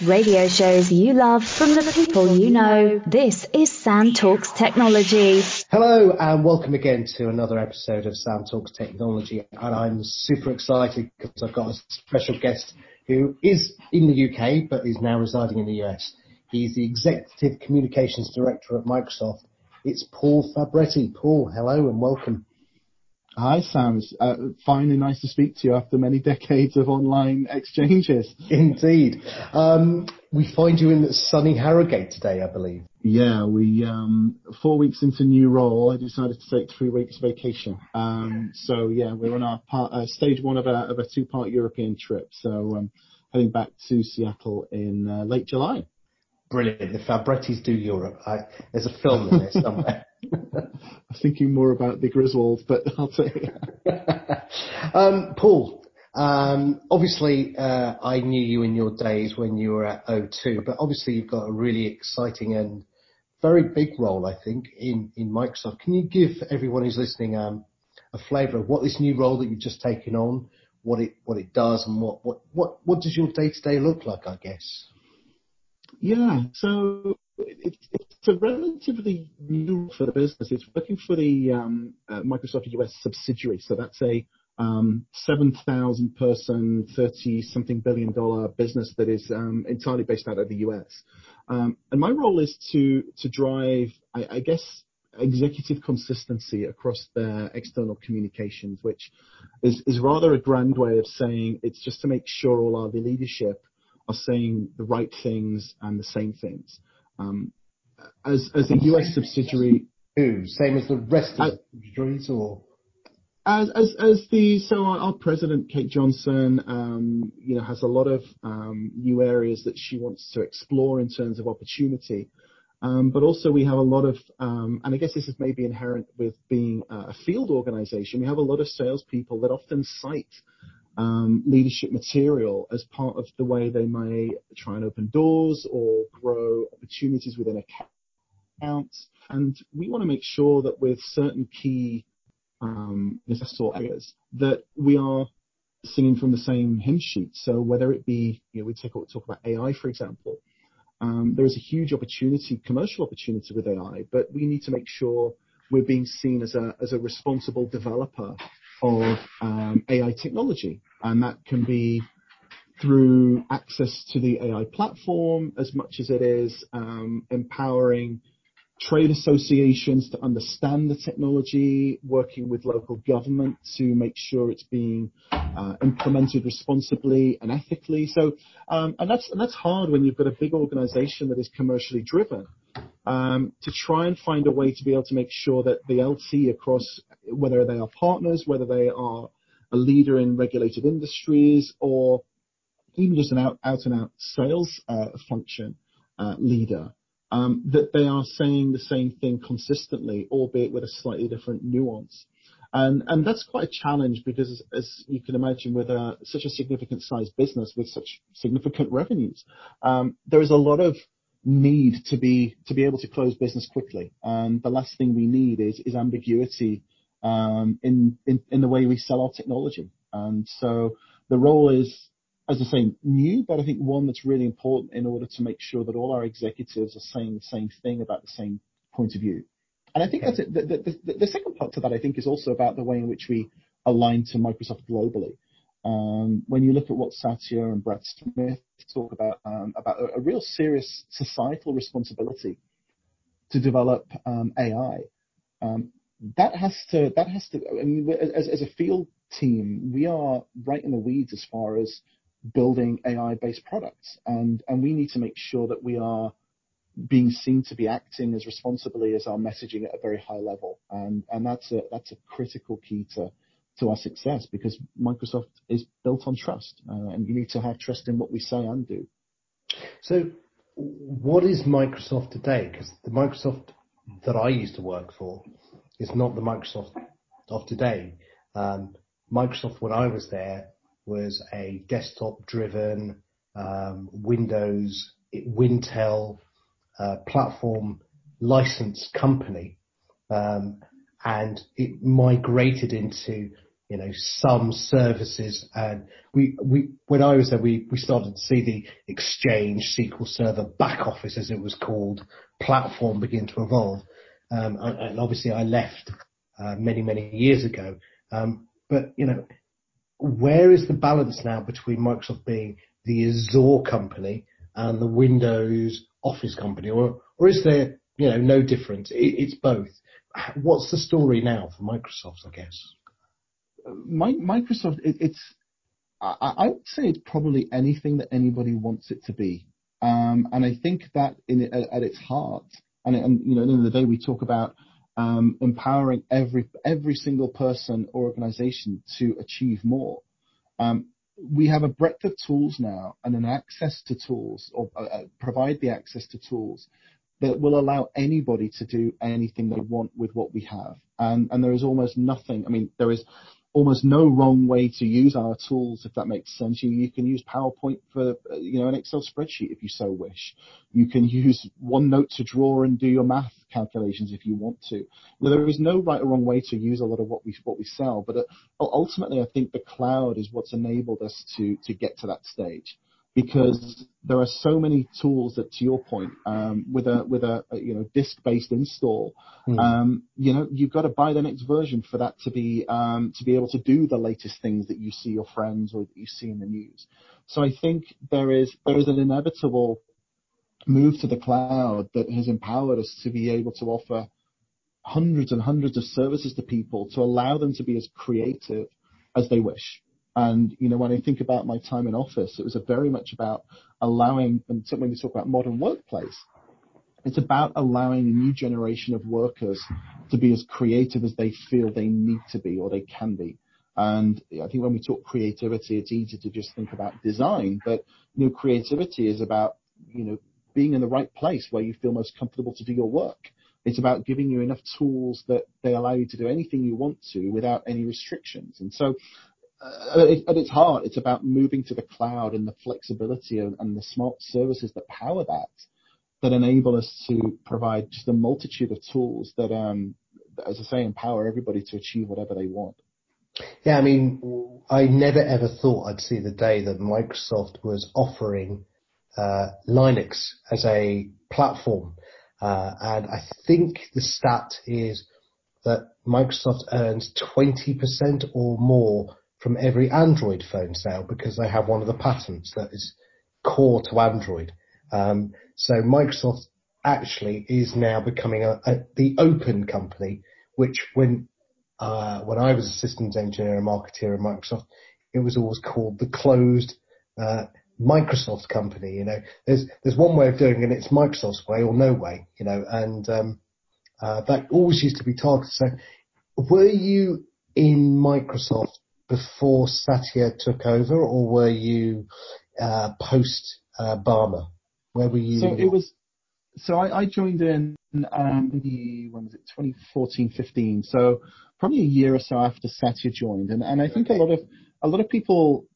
Radio shows you love from the people you know. This is Sam Talks Technology. Hello and welcome again to another episode of Sam Talks Technology. And I'm super excited because I've got a special guest who is in the UK but is now residing in the US. He's the Executive Communications Director at Microsoft. It's Paul Fabretti. Paul, hello and welcome. Hi, Sam. It's uh, finally nice to speak to you after many decades of online exchanges. Indeed. Um, we find you in sunny Harrogate today, I believe. Yeah, we um, four weeks into new role, I decided to take three weeks vacation. Um, so yeah, we're on our part, uh, stage one of a, of a two-part European trip. So um, heading back to Seattle in uh, late July. Brilliant. The Fabrettis do Europe. I, there's a film in there somewhere. I'm thinking more about the Griswolds, but I'll take um, Paul, um, obviously, uh, I knew you in your days when you were at O2, but obviously you've got a really exciting and very big role, I think, in, in Microsoft. Can you give everyone who's listening um, a flavour of what this new role that you've just taken on, what it what it does, and what what what, what does your day to day look like? I guess. Yeah. So it's, it's a relatively new for the business. It's working for the um, uh, Microsoft US subsidiary. So that's a um, 7,000 person, 30 something billion dollar business that is um, entirely based out of the US. Um, and my role is to to drive, I, I guess, executive consistency across their external communications, which is, is rather a grand way of saying it's just to make sure all our leadership saying the right things and the same things. Um, as as a U.S. subsidiary. Same as the rest of the subsidiaries or? As as as the so our president, Kate Johnson, um, you know, has a lot of um, new areas that she wants to explore in terms of opportunity. Um, but also we have a lot of, and I guess this is maybe inherent with being a field organization, we have a lot of salespeople that often cite leadership material as part of the way they may try and open doors or grow opportunities within accounts. And we want to make sure that with certain key um, areas that we are singing from the same hymn sheet. So whether it be, you know, we talk about AI, for example, um, there is a huge opportunity, commercial opportunity with AI, but we need to make sure we're being seen as a, as a responsible developer of um, AI technology. And that can be through access to the AI platform as much as it is um, empowering trade associations to understand the technology, working with local government to make sure it's being uh, implemented responsibly and ethically. So, um, and that's and that's hard when you've got a big organization that is commercially driven. Um, to try and find a way to be able to make sure that the LT across, whether they are partners, whether they are a leader in regulated industries, or even just an out, out and out sales uh, function uh, leader, um, that they are saying the same thing consistently, albeit with a slightly different nuance. That's quite a challenge because, as, you can imagine, with such a significant size business with such significant revenues, um, there is a lot of need to be to be able to close business quickly. And the last thing we need is is ambiguity um, in, in in the way we sell our technology. And so the role is as I say, new, but I think one that's really important in order to make sure that all our executives are saying the same thing about the same point of view. And I think okay. that's it. The, the, the, second part to that, I think, is also about the way in which we align to Microsoft globally. Um, when you look at what Satya and Brad Smith talk about, um, about a, a, real serious societal responsibility to develop um, AI, um, that has to, that has to, I mean, as, as a field team, we are right in the weeds as far as building AI-based products, and and we need to make sure that we are being seen to be acting as responsibly as our messaging at a very high level, and and that's a that's a critical key to to our success because Microsoft is built on trust, uh, and you need to have trust in what we say and do. So, what is Microsoft today? Because the Microsoft that I used to work for is not the Microsoft of today. Um, Microsoft, when I was there, was a desktop-driven um, Windows, Wintel uh, platform license company, um, and it migrated into you know, some services. And we, we, when I was there, we we started to see the Exchange SQL Server back office, as it was called, platform begin to evolve. Um, and, and, obviously I left uh, many many years ago. Um, but you know, where is the balance now between Microsoft being the Azure company and the Windows Office company? Or or is there, you know, no difference? It's both. What's the story now for Microsoft, I guess? Microsoft, it's I would say it's probably anything that anybody wants it to be. Um, and I think that in at its heart, and and you know, at the end of the day, we talk about um, empowering every every single person or organization to achieve more. Um, we have a breadth of tools now and an access to tools or uh, uh, provide the access to tools that will allow anybody to do anything they want with what we have. And and there is almost nothing. I mean, there is almost no wrong way to use our tools, if that makes sense. You can use PowerPoint for, you know, an Excel spreadsheet if you so wish. You can use OneNote to draw and do your math calculations if you want to. There is no right or wrong way to use a lot of what we what we sell. But uh, ultimately, I think the cloud is what's enabled us to, to get to that stage. Because there are so many tools that, to your point, with a with a, a you know, disk-based install. Mm. You know, you've got to buy the next version for that to be um, to be able to do the latest things that you see your friends or that you see in the news. So I think there is there is an inevitable move to the cloud that has empowered us to be able to offer hundreds and hundreds of services to people to allow them to be as creative as they wish. And you know, when I think about my time in Office, it was very much about allowing, and certainly when we talk about modern workplace, it's about allowing a new generation of workers to be as creative as they feel they need to be or they can be. And I think when we talk creativity, it's easy to just think about design. But, you know, creativity is about, you know, being in the right place where you feel most comfortable to do your work. It's about giving you enough tools that they allow you to do anything you want to without any restrictions. Uh, at its heart, it's about moving to the cloud and the flexibility and the smart services that power that that enable us to provide just a multitude of tools um, that, as I say, empower everybody to achieve whatever they want. Yeah, I mean, I never, ever thought I'd see the day that Microsoft was offering uh, Linux as a platform. Uh, and I think the stat is that Microsoft earns 20% or more from every Android phone sale because they have one of the patents that is core to Android. Um, so Microsoft actually is now becoming the open company, which when uh, when I was a systems engineer and marketer at Microsoft, it was always called the closed Microsoft company. You know, there's there's one way of doing and it's Microsoft's way or no way, you know. And that always used to be targeted. So, were you in Microsoft before Satya took over, or were you uh, post uh, Ballmer? Where were you? So it was. So I joined in um, maybe when was it? 2014, 15. So Probably a year or so after Satya joined. And and I think a lot of a lot of people,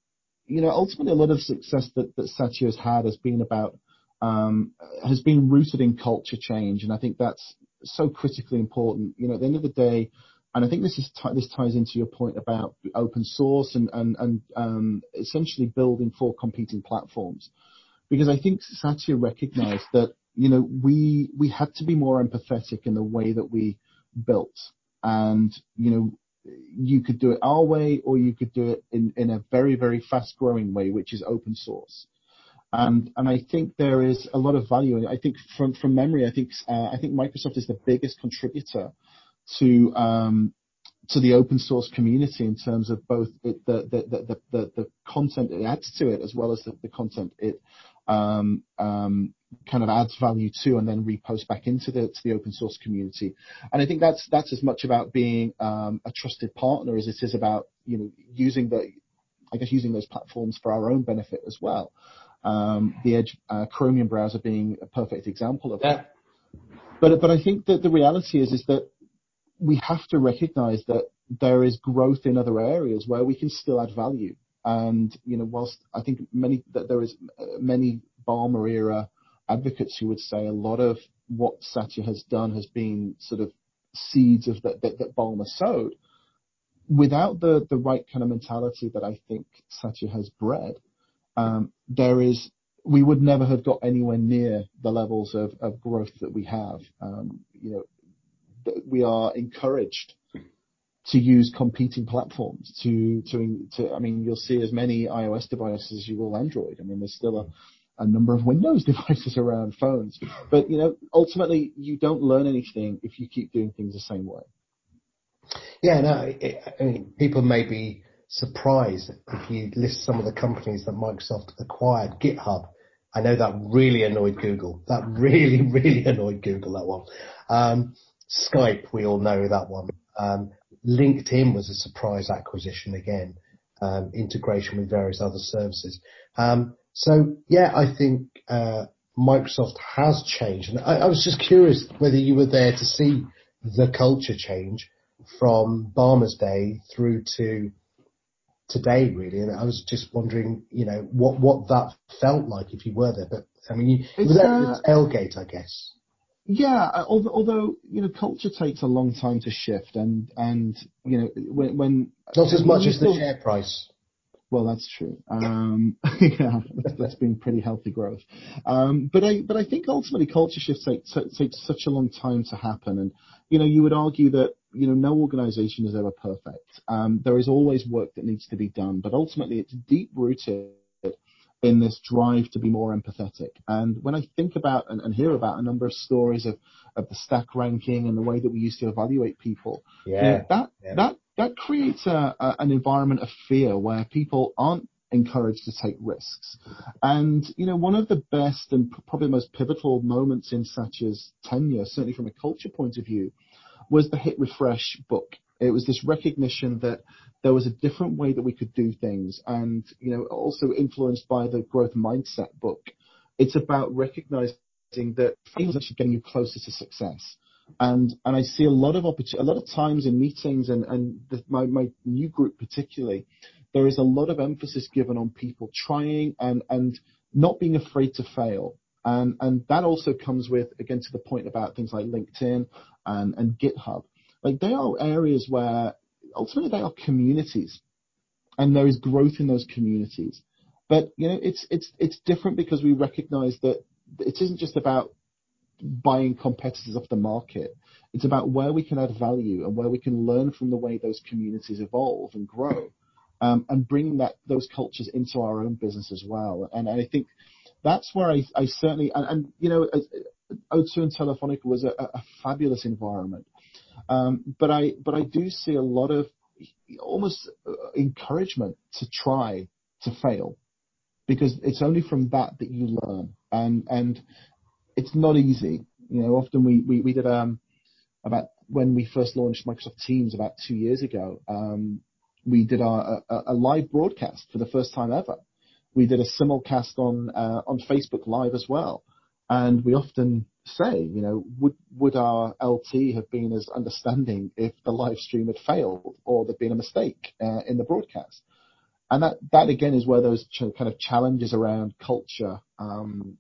you know, ultimately a lot of success that Satya has had has been about. Um, has been rooted in culture change, and I think that's so critically important. You know, at the end of the day, I think this is, this ties into your point about open source and and, and, um essentially building for competing platforms. Because I think Satya recognized that, you know, we we had to be more empathetic in the way that we built. And, you know, you could do it our way, or you could do it in, in a very very fast-growing way, which is open source. And and I think there is a lot of value. I think from from memory, I think uh I think Microsoft is the biggest contributor to um to the open source community in terms of both the content it adds to it, as well as the content it um, um, kind of adds value to and then reposts back into the open source community. And I think that's as much about being um, a trusted partner as it is about, you know, using the I guess using those platforms for our own benefit as well. The Edge uh, Chromium browser being a perfect example of that. Yeah. I think that the reality is that we have to recognize that there is growth in other areas where we can still add value. And, you know, whilst I think many, that there is many Ballmer era advocates who would say a lot of what Satya has done has been sort of seeds of that that Ballmer sowed. without the the right kind of mentality that I think Satya has bred, um, there is we would never have got anywhere near the levels of, of growth that we have. Um, you know, we are encouraged to use competing platforms to, to, to, I mean, you'll see as many iOS devices as you will Android. I mean, there's still a, a number of Windows devices around phones, but you know, ultimately you don't learn anything if you keep doing things the same way. Yeah, no, it, I mean, people may be surprised if you list some of the companies that Microsoft acquired. GitHub, I know that really annoyed Google. That really, really annoyed Google, that one. Um, Skype, we all know that one. Um, LinkedIn was a surprise acquisition again, um, integration with various other services. Um, so yeah, I think uh, Microsoft has changed. And I, I was just curious whether you were there to see the culture change from Ballmer's day through to today, really. And I was just wondering, you know, what what that felt like if you were there. But I mean, you, were there at Tailgate, I guess. Yeah, although, although you know, culture takes a long time to shift, and and you know, when, when not as much as the share price. Well, that's true. Um, yeah, that's been pretty healthy growth. Um, but I, but I think ultimately culture shifts take, take such a long time to happen. And, you know, you would argue that, you know, no organization is ever perfect. Um, there is always work that needs to be done, but ultimately it's deep rooted in this drive to be more empathetic. And when I think about and, and, hear about a number of stories of, of the stack ranking and the way that we used to evaluate people, yeah. You know, that, yeah. that, that creates a, a, an environment of fear where people aren't encouraged to take risks. And, you know, one of the best and probably most pivotal moments in Satya's tenure, certainly from a culture point of view, was the Hit Refresh book. It was this recognition that there was a different way that we could do things and, you know, also influenced by the growth mindset book. It's about recognizing that things actually getting you closer to success. And, and I see a lot of opportunity, a lot of times in meetings and, and the, my, my new group particularly, there is a lot of emphasis given on people trying and, and not being afraid to fail. And, and that also comes with, again, to the point about things like LinkedIn and, and GitHub. Like they are areas where ultimately they are communities and there is growth in those communities. But, you know, it's, it's, it's different because we recognize that it isn't just about buying competitors off the market. It's about where we can add value and where we can learn from the way those communities evolve and grow, um, and bring that those cultures into our own business as well. And, and I think that's where I, I certainly and, and, you know O2 and Telefonica was a, a fabulous environment, but I but I do see a lot of almost uh, encouragement to try to fail because it's only from that that you learn and and it's not easy. You know, often we, we, we did, um, about when we first launched Microsoft Teams about two years ago, um, we did our, a, a, live broadcast for the first time ever. We did a simulcast on, uh, on Facebook Live as well. And we often say, you know, would, would our LT have been as understanding if the live stream had failed or there'd been a mistake uh, in the broadcast? And that, that again is where those ch- kind of challenges around culture, um,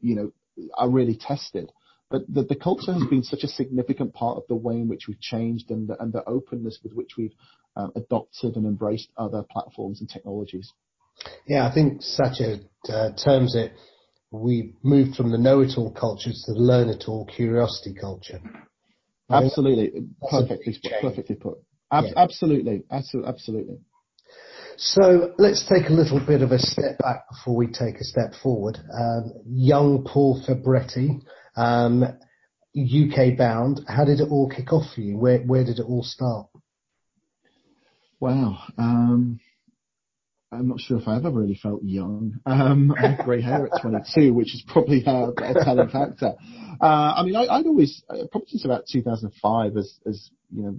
you know, are really tested. But the, the culture has been such a significant part of the way in which we've changed and the, and the openness with which we've um, adopted and embraced other platforms and technologies. Yeah, I think Satya uh, terms it, we've moved from the know-it-all culture to the learn-it-all curiosity culture. Absolutely. Perfectly, perfectly put. Ab- yeah. Absolutely. Absolutely. So let's take a little bit of a step back before we take a step forward. Um, young Paul Fabretti, um, UK bound. How did it all kick off for you? Where where did it all start? Wow. Um, I'm not sure if I ever really felt young. Um, I had grey hair at 22, which is probably a, a telling factor. Uh, I mean, I, would always, uh, probably since about 2005, as, as you know,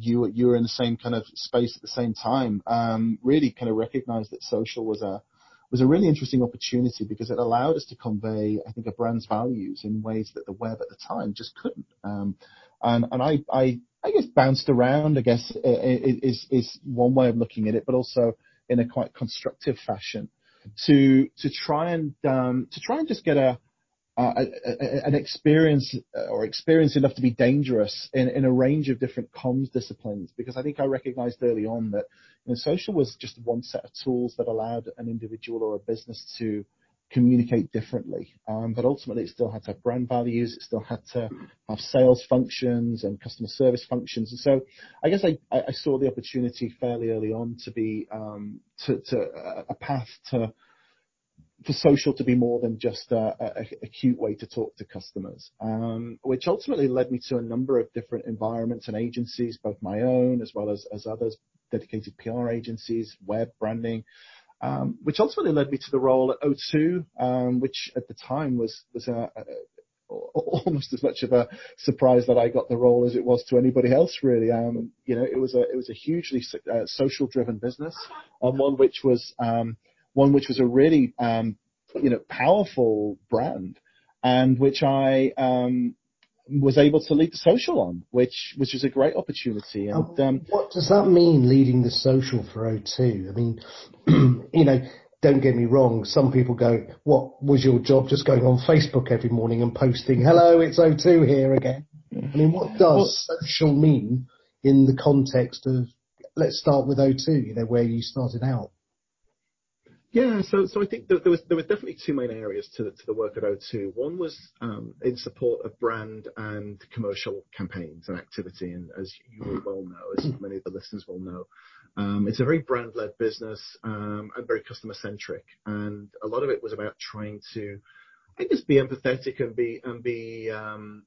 you you were in the same kind of space at the same time. Um, really, kind of recognised that social was a was a really interesting opportunity because it allowed us to convey, I think, a brand's values in ways that the web at the time just couldn't. Um, and and I, I I guess bounced around. I guess is is one way of looking at it, but also in a quite constructive fashion to to try and um, to try and just get a an experience uh, or experience enough to be dangerous in, in a range of different comms disciplines. Because I think I recognized early on that you know, social was just one set of tools that allowed an individual or a business to communicate differently. Um, but ultimately, it still had to have brand values. It still had to have sales functions and customer service functions. And so, I guess I, saw the opportunity fairly early on to be um, to, to a path to for social to be more than just a, cute way to talk to customers, um, which ultimately led me to a number of different environments and agencies, both my own as well as, as others, dedicated PR agencies, web branding, which ultimately led me to the role at O2, um, which at the time was almost as much of a surprise that I got the role as it was to anybody else. Really, um, you know, it was a it was a hugely uh, social driven business, and one which was um, one which was a really um, you know powerful brand, and which I um, was able to lead the social on, which which is a great opportunity. And um, what does that mean, leading the social for O2? I mean, you know, don't get me wrong. Some people go, "What was your job? Just going on Facebook every morning and posting, hello, it's O2 here again." I mean, what does well, social mean in the context of? Let's start with O2. You know, where you started out. Yeah, so so I think there was there was definitely two main areas to the, to the work at O2. One was um, in support of brand and commercial campaigns and activity, and as you all well know, as many of the listeners will know, um, it's a very brand led business um, and very customer centric, and a lot of it was about trying to, I guess, be empathetic and be and be um,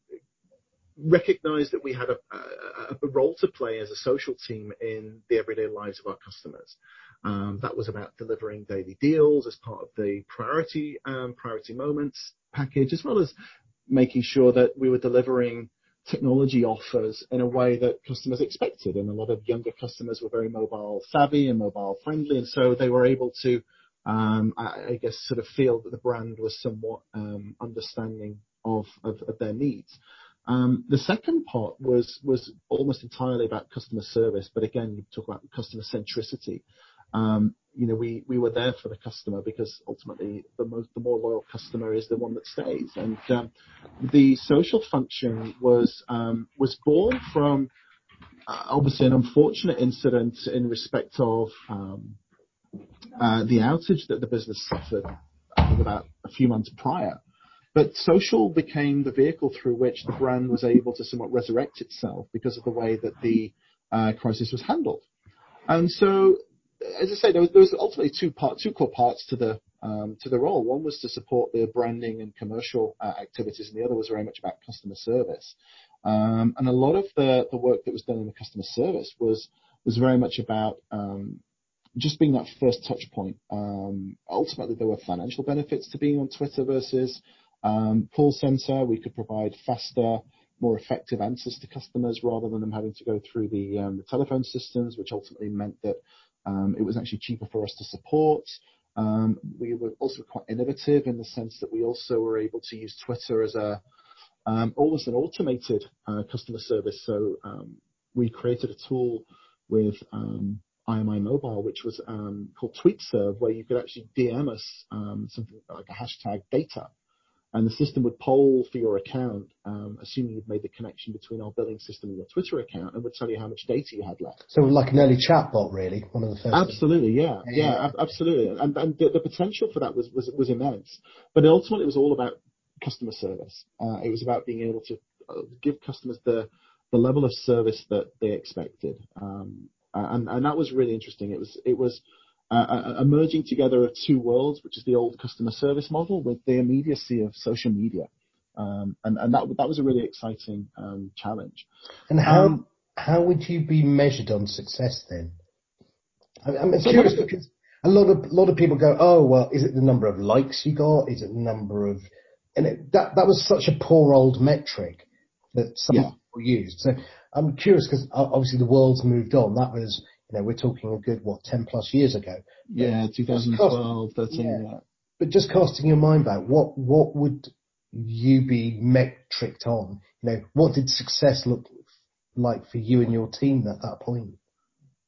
recognize that we had a, a, a, role to play as a social team in the everyday lives of our customers. Um, that was about delivering daily deals as part of the priority um, priority moments package, as well as making sure that we were delivering technology offers in a way that customers expected. And a lot of younger customers were very mobile savvy and mobile friendly, and so they were able to, um, I, guess, sort of feel that the brand was somewhat understanding of, their needs. The second part was almost entirely about customer service, but again, you talk about customer centricity. Um, you know, we, we were there for the customer because ultimately the most, the more loyal customer is the one that stays. And um, the social function was um, was born from uh, obviously an unfortunate incident in respect of uh, the outage that the business suffered. About a few months prior. But social became the vehicle through which the brand was able to somewhat resurrect itself because of the way that the uh, crisis was handled. As I say, there was, there was ultimately two part, two core parts to the um, to the role. One was to support the branding and commercial uh, activities, and the other was very much about customer service. Um, and a lot of the the work that was done in the customer service was was very much about um, just being that first touch point. Um, ultimately, there were financial benefits to being on Twitter versus um, call center. We could provide faster, more effective answers to customers rather than them having to go through the, um, the telephone systems, which ultimately meant that it was actually cheaper for us to support. Um, we were also quite innovative in the sense that we also were able to use Twitter as a um, almost an automated uh, customer service. So um, we created a tool with um, IMI Mobile, which was um, called TweetServe, where you could actually DM us something like a hashtag data and the system would poll for your account, um, assuming you'd made the connection between our billing system and your Twitter account, and would tell you how much data you had left. So like an early chatbot, really, one of the first. Absolutely, yeah, yeah, yeah ab- absolutely, and, and the, the, potential for that was, was was immense. But ultimately, it was all about customer service. Uh, it was about being able to uh, give customers the the level of service that they expected, um, and and that was really interesting. It was it was a merging together of two worlds, which is the old customer service model with the immediacy of social media. Um, and, that, that was a really exciting um, challenge. And how, um, how would you be measured on success then? I'm curious because a lot of, lot of people go, oh, well, is it the number of likes you got? Is it the number of, and that, that was such a poor old metric that some people used. So I'm curious because obviously the world's moved on. That was, you know, we're talking a good, what, 10 plus years ago. Yeah, 2012, 13, yeah. But just casting your mind back, what, what would you be metriced on? You know, what did success look like for you and your team at that point?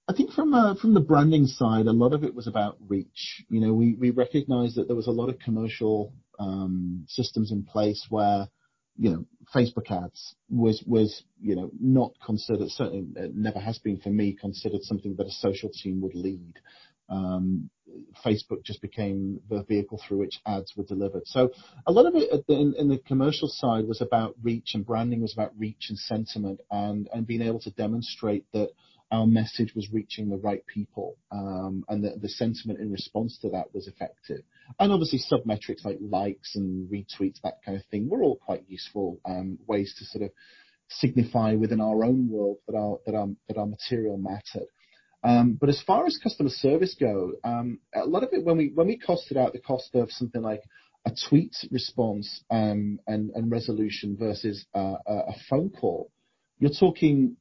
I think from uh, from the branding side, a lot of it was about reach. You know, we we recognised that there was a lot of commercial um, systems in place where you know, Facebook ads was was you know not considered certainly it never has been for me considered something that a social team would lead. Um, Facebook just became the vehicle through which ads were delivered. So a lot of it in, in, the commercial side was about reach and branding was about reach and sentiment and and being able to demonstrate that our message was reaching the right people, um, and the, the, sentiment in response to that was effective. And obviously, sub metrics like likes and retweets, that kind of thing, were all quite useful um, ways to sort of signify within our own world that our that our that our material mattered. Um, but as far as customer service go, um, a lot of it when we when we costed out the cost of something like a tweet response um, and, and resolution versus uh, a phone call, you're talking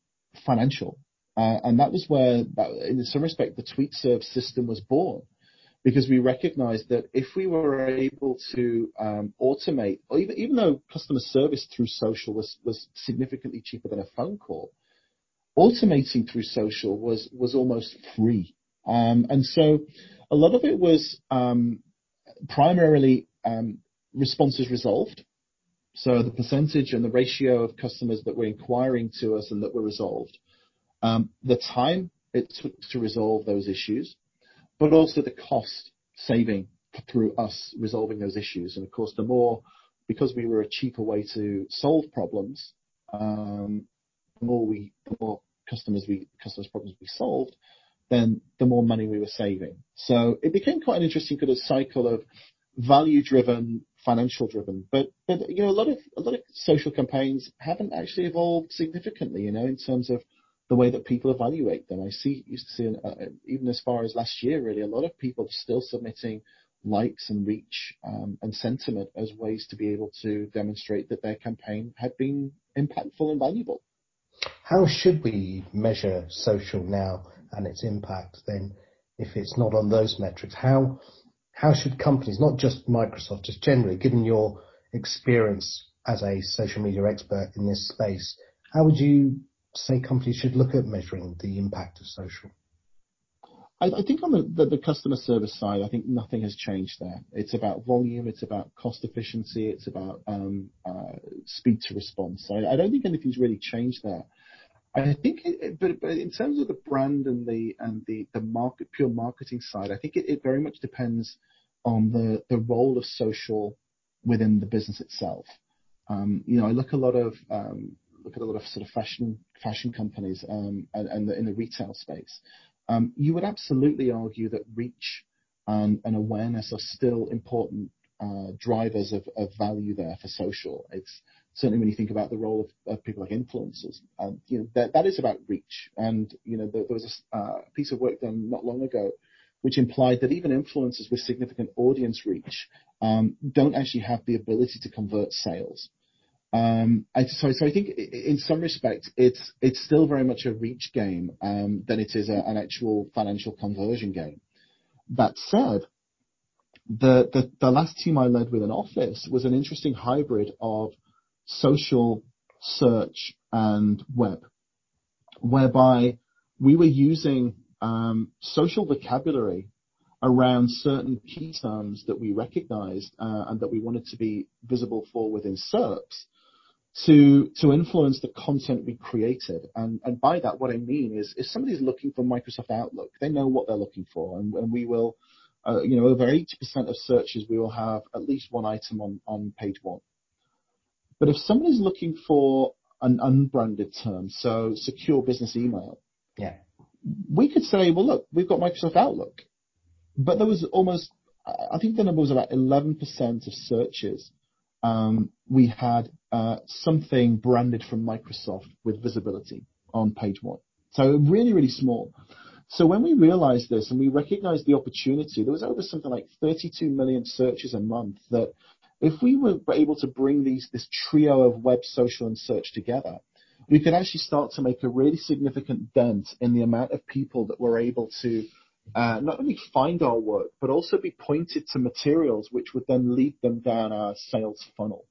financial. Uh, and that was where, that, in some respect, the TweetServe system was born. Because we recognized that if we were able to um, automate, or even, though customer service through social was, significantly cheaper than a phone call, automating through social was, was almost free. Um, and so a lot of it was um, primarily responses resolved. So the percentage and the ratio of customers that were inquiring to us and that were resolved the time it took to resolve those issues, but also the cost saving through us resolving those issues. And of course, the more, because we were a cheaper way to solve problems, um, the more we, the more customers we, customers problems we solved, then the more money we were saving. So it became quite an interesting kind of cycle of value driven, financial driven. But, but, you know, a lot of, a lot of social campaigns haven't actually evolved significantly, you know, in terms of the way that people evaluate them. I see used to see uh, even as far as last year, really, a lot of people still submitting likes and reach um, and sentiment as ways to be able to demonstrate that their campaign had been impactful and valuable. How should we measure social now and its impact then if it's not on those metrics? How how should companies, not just Microsoft, just generally, given your experience as a social media expert in this space, how would you say companies should look at measuring the impact of social? I think on the customer service side, I think nothing has changed there. It's about volume, it's about cost efficiency, it's about um, uh, speed to response. I don't think anything's really changed there. I think, but in terms of the brand and the pure marketing side, I think it very much depends on the role of social within the business itself. Um, you know, I look a lot of um, look at a lot of sort of fashion fashion companies um, and, in the retail space, um, you would absolutely argue that reach and, awareness are still important uh, drivers of, value there for social. It's certainly when you think about the role of, people like influencers, um, you know that, that is about reach. And you know there, was a uh, piece of work done not long ago which implied that even influencers with significant audience reach don't actually have the ability to convert sales. Um, I, so, so I think in some respects it's it's still very much a reach game um, than it is a, an actual financial conversion game. That said, the, the the last team I led with an office was an interesting hybrid of social, search, and web, whereby we were using um, social vocabulary around certain key terms that we recognized uh, and that we wanted to be visible for within SERPs to to influence the content we created. And and by that, what I mean is, if somebody's looking for Microsoft Outlook, they know what they're looking for, and, and we will, uh, you know, over 80% of searches we will have at least one item on on page one. But if somebody's looking for an unbranded term, so secure business email, yeah, we could say, well, look, we've got Microsoft Outlook, but there was almost, I think the number was about 11% of searches um, we had something branded from Microsoft with visibility on page one. So really, really small. So when we realized this and we recognized the opportunity, there was over something like 32 million searches a month that if we were able to bring these, this trio of web, social, and search together, we could actually start to make a really significant dent in the amount of people that were able to uh, not only find our work, but also be pointed to materials which would then lead them down our sales funnel.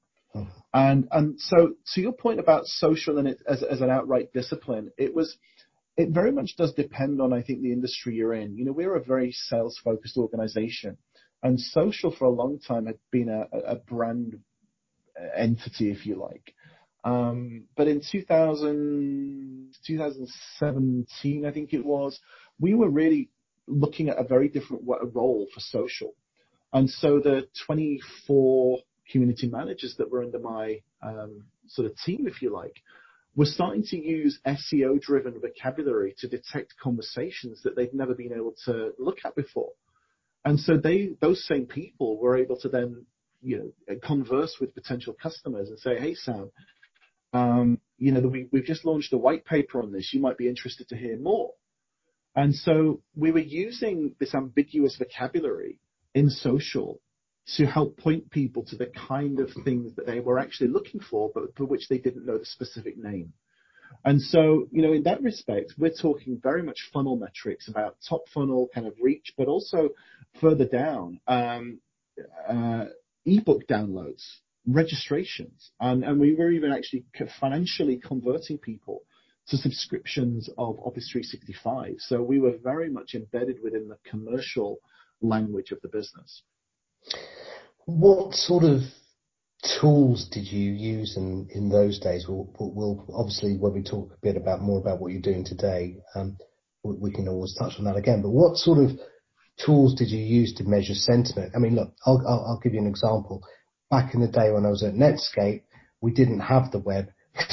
And and so to your point about social and it as as an outright discipline, it was it very much does depend on I think the industry you're in. You know, we're a very sales focused organization. And social for a long time had been a, a brand entity, if you like. Um, but in 2000, 2017, I think it was, we were really looking at a very different role for social. And so the 24 community managers that were under my um, sort of team, if you like, were starting to use SEO driven vocabulary to detect conversations that they'd never been able to look at before. And so they, those same people were able to then, you know, converse with potential customers and say, Hey, Sam, um, you know, we, we've just launched a white paper on this. You might be interested to hear more. And so we were using this ambiguous vocabulary in social to help point people to the kind of things that they were actually looking for, but for which they didn't know the specific name. And so, you know, in that respect, we're talking very much funnel metrics about top funnel kind of reach, but also further down, um, uh, ebook downloads, registrations, and, and we were even actually financially converting people to subscriptions of Office 365. So we were very much embedded within the commercial language of the business. What sort of tools did you use in, in those days? We'll, we'll obviously when we talk a bit about more about what you're doing today, um, we can always touch on that again. But what sort of tools did you use to measure sentiment? I mean, look, I'll, I'll, I'll give you an example. Back in the day when I was at Netscape, we didn't have the web.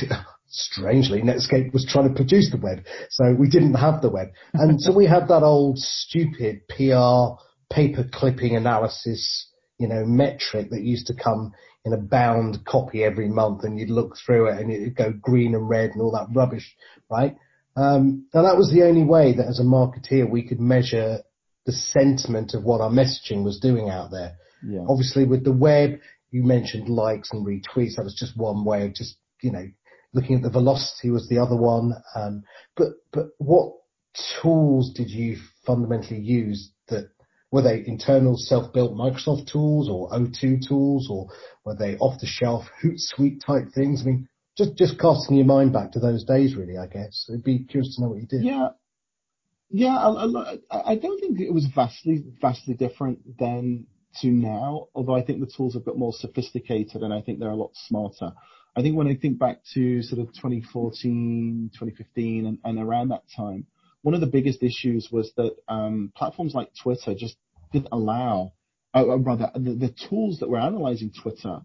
Strangely, Netscape was trying to produce the web, so we didn't have the web. And so we had that old stupid PR paper clipping analysis, you know, metric that used to come in a bound copy every month and you'd look through it and it'd go green and red and all that rubbish, right? Um, and that was the only way that as a marketeer we could measure the sentiment of what our messaging was doing out there. Yeah. Obviously with the web, you mentioned likes and retweets. That was just one way of just, you know, looking at the velocity was the other one. Um, but, but what tools did you fundamentally use that were they internal self-built Microsoft tools or O2 tools, or were they off-the-shelf Hootsuite type things? I mean, just just casting your mind back to those days, really. I guess it'd be curious to know what you did. Yeah, yeah. I, don't think it was vastly vastly different then to now. Although I think the tools have got more sophisticated, and I think they're a lot smarter. I think when I think back to sort of 2014, 2015, and, and around that time, one of the biggest issues was that um, platforms like Twitter just didn't allow, uh, uh, rather, the, the, tools that were analyzing Twitter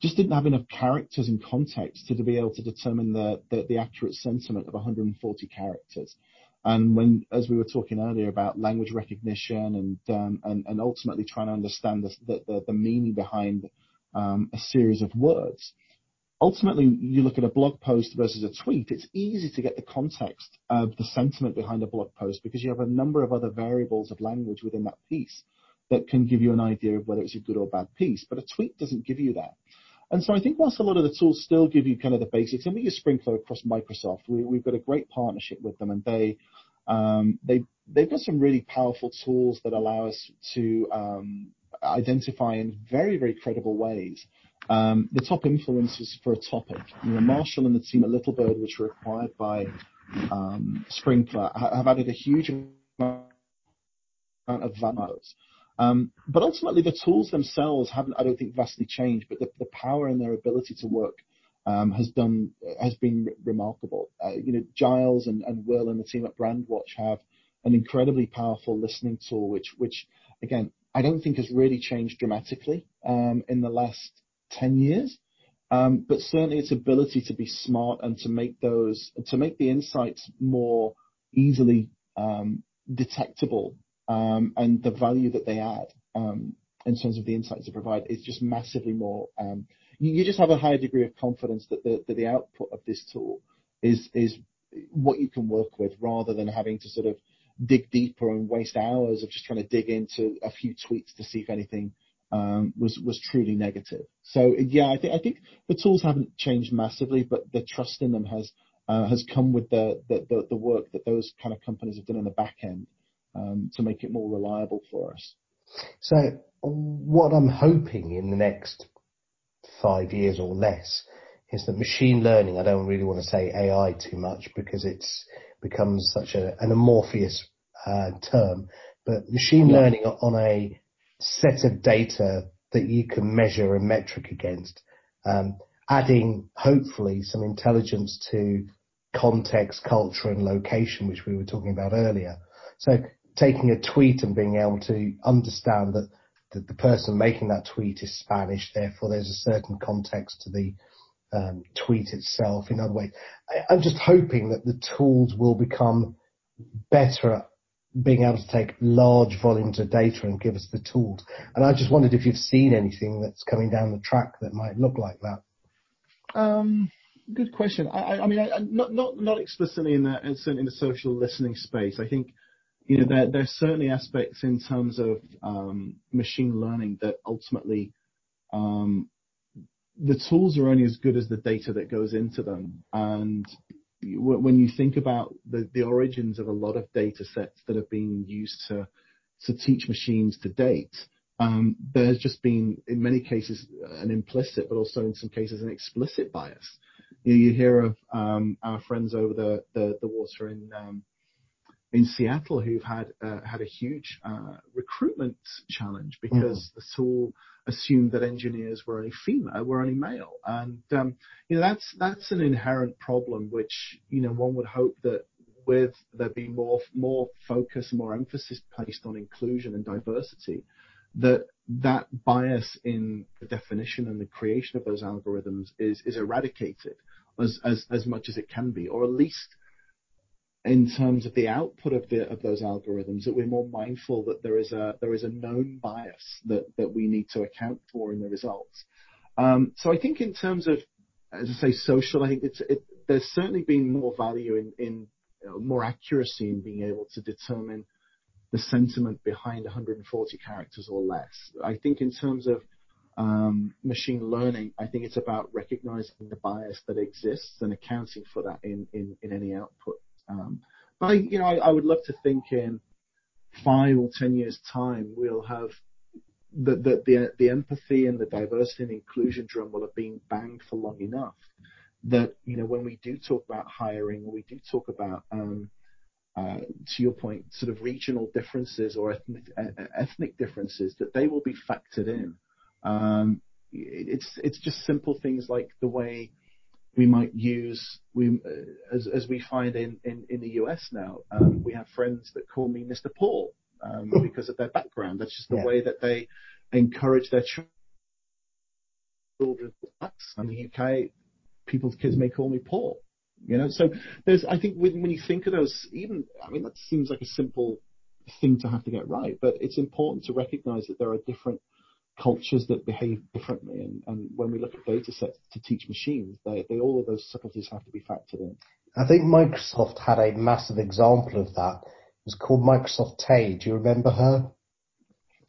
just didn't have enough characters and context to, to be able to determine the, the, the accurate sentiment of 140 characters. And when, as we were talking earlier about language recognition and um, and, and ultimately trying to understand the the, the meaning behind um, a series of words, ultimately you look at a blog post versus a tweet, it's easy to get the context of the sentiment behind a blog post because you have a number of other variables of language within that piece that can give you an idea of whether it's a good or bad piece. But a tweet doesn't give you that. And so I think whilst a lot of the tools still give you kind of the basics, and we use Sprinklr across Microsoft, we, have got a great partnership with them, and they um, they they've got some really powerful tools that allow us to um, identify in very very credible ways the top influencers for a topic. You know, Marshall and the team at Littlebird, which were acquired by um, Sprinklr, have added a huge amount of value. Um, but ultimately, the tools themselves haven't, I don't think, vastly changed. But the, power and their ability to work um, has done has been remarkable. Uh, you know, Giles and, Will and the team at Brandwatch have an incredibly powerful listening tool, which which again I don't think has really changed dramatically um, in the last 10 years. Um, but certainly its ability to be smart and to make those, to make the insights more easily um, detectable um, and the value that they add in terms of the insights they provide is just massively more. You, just have a higher degree of confidence that the, output of this tool is is what you can work with rather than having to sort of dig deeper and waste hours of just trying to dig into a few tweets to see if anything was was truly negative. So yeah, I think I think the tools haven't changed massively, but the trust in them has uh, has come with the, the, the work that those kind of companies have done in the back end um, to make it more reliable for us. So what I'm hoping in the next five years or less is that machine learning. I don't really want to say AI too much because it's becomes such a, an amorphous uh, term, but machine learning on a set of data that you can measure a metric against. Um, adding hopefully some intelligence to context, culture and location, which we were talking about earlier. So taking a tweet and being able to understand that, the person making that tweet is Spanish, therefore there's a certain context to the um, tweet itself. In other ways, I'm just hoping that the tools will become better at being able to take large volumes of data and give us the tools. And I just wondered if you've seen anything that's coming down the track that might look like that. Um, good question. I, mean, not explicitly in the certainly in the social listening space. I think you know there there's certainly aspects in terms of um, machine learning that ultimately um, the tools are only as good as the data that goes into them. When you think about the, origins of a lot of data sets that have been used to to teach machines to date, um, there's just been, in many cases, an implicit, but also in some cases, an explicit bias. You, hear of um, our friends over the, the, the water in um, in Seattle who've had uh, had a huge uh, recruitment challenge because mm. the tool assumed that engineers were only female, were only male, and um, you know that's that's an inherent problem which you know one would hope that with there be more more focus, more emphasis placed on inclusion and diversity, that that bias in the definition and the creation of those algorithms is is eradicated as as as much as it can be, or at least in terms of the output of those algorithms that we're more mindful that there is a there is a known bias that we need to account for in the results. Um, so I think in terms of as I say social, I think there's certainly been more value in more accuracy in being able to determine the sentiment behind 140 characters or less. I think in terms of um, machine learning, I think it's about recognizing the bias that exists and accounting for that in any output. Um, but I, you know, I, I, would love to think in five or ten years' time we'll have the, the the the empathy and the diversity and inclusion drum will have been banged for long enough that you know when we do talk about hiring, we do talk about um, uh, to your point, sort of regional differences or ethnic, ethnic differences, that they will be factored in. Um, it's it's just simple things like the way we might use we uh, as as we find in the US now. Um, we have friends that call me Mr. Paul um, because of their background. That's just the way that they encourage their children. In the UK, people's kids may call me Paul. You know, so there's I think when when you think of those, even I mean that seems like a simple thing to have to get right, but it's important to recognise that there are different cultures that behave differently. And, and when we look at data sets to teach machines, they, they, all of those subtleties have to be factored in. I think Microsoft had a massive example of that. It was called Microsoft Tay. Do you remember her?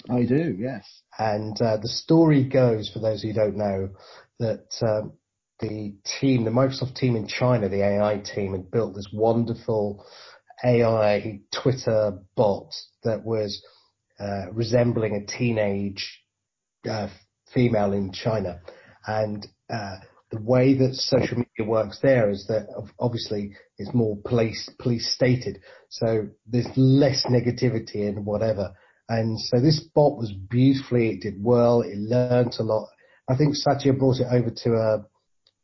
I do, yes. And uh, the story goes, for those who don't know, that um, the team, the Microsoft team in China, the AI team, had built this wonderful AI Twitter bot that was uh, resembling a teenage uh, female in China. And uh, the way that social media works there is that obviously it's more police police stated, so there's less negativity and whatever. And so this bot was beautifully, it did well, it learned a lot. I think Satya brought it over to a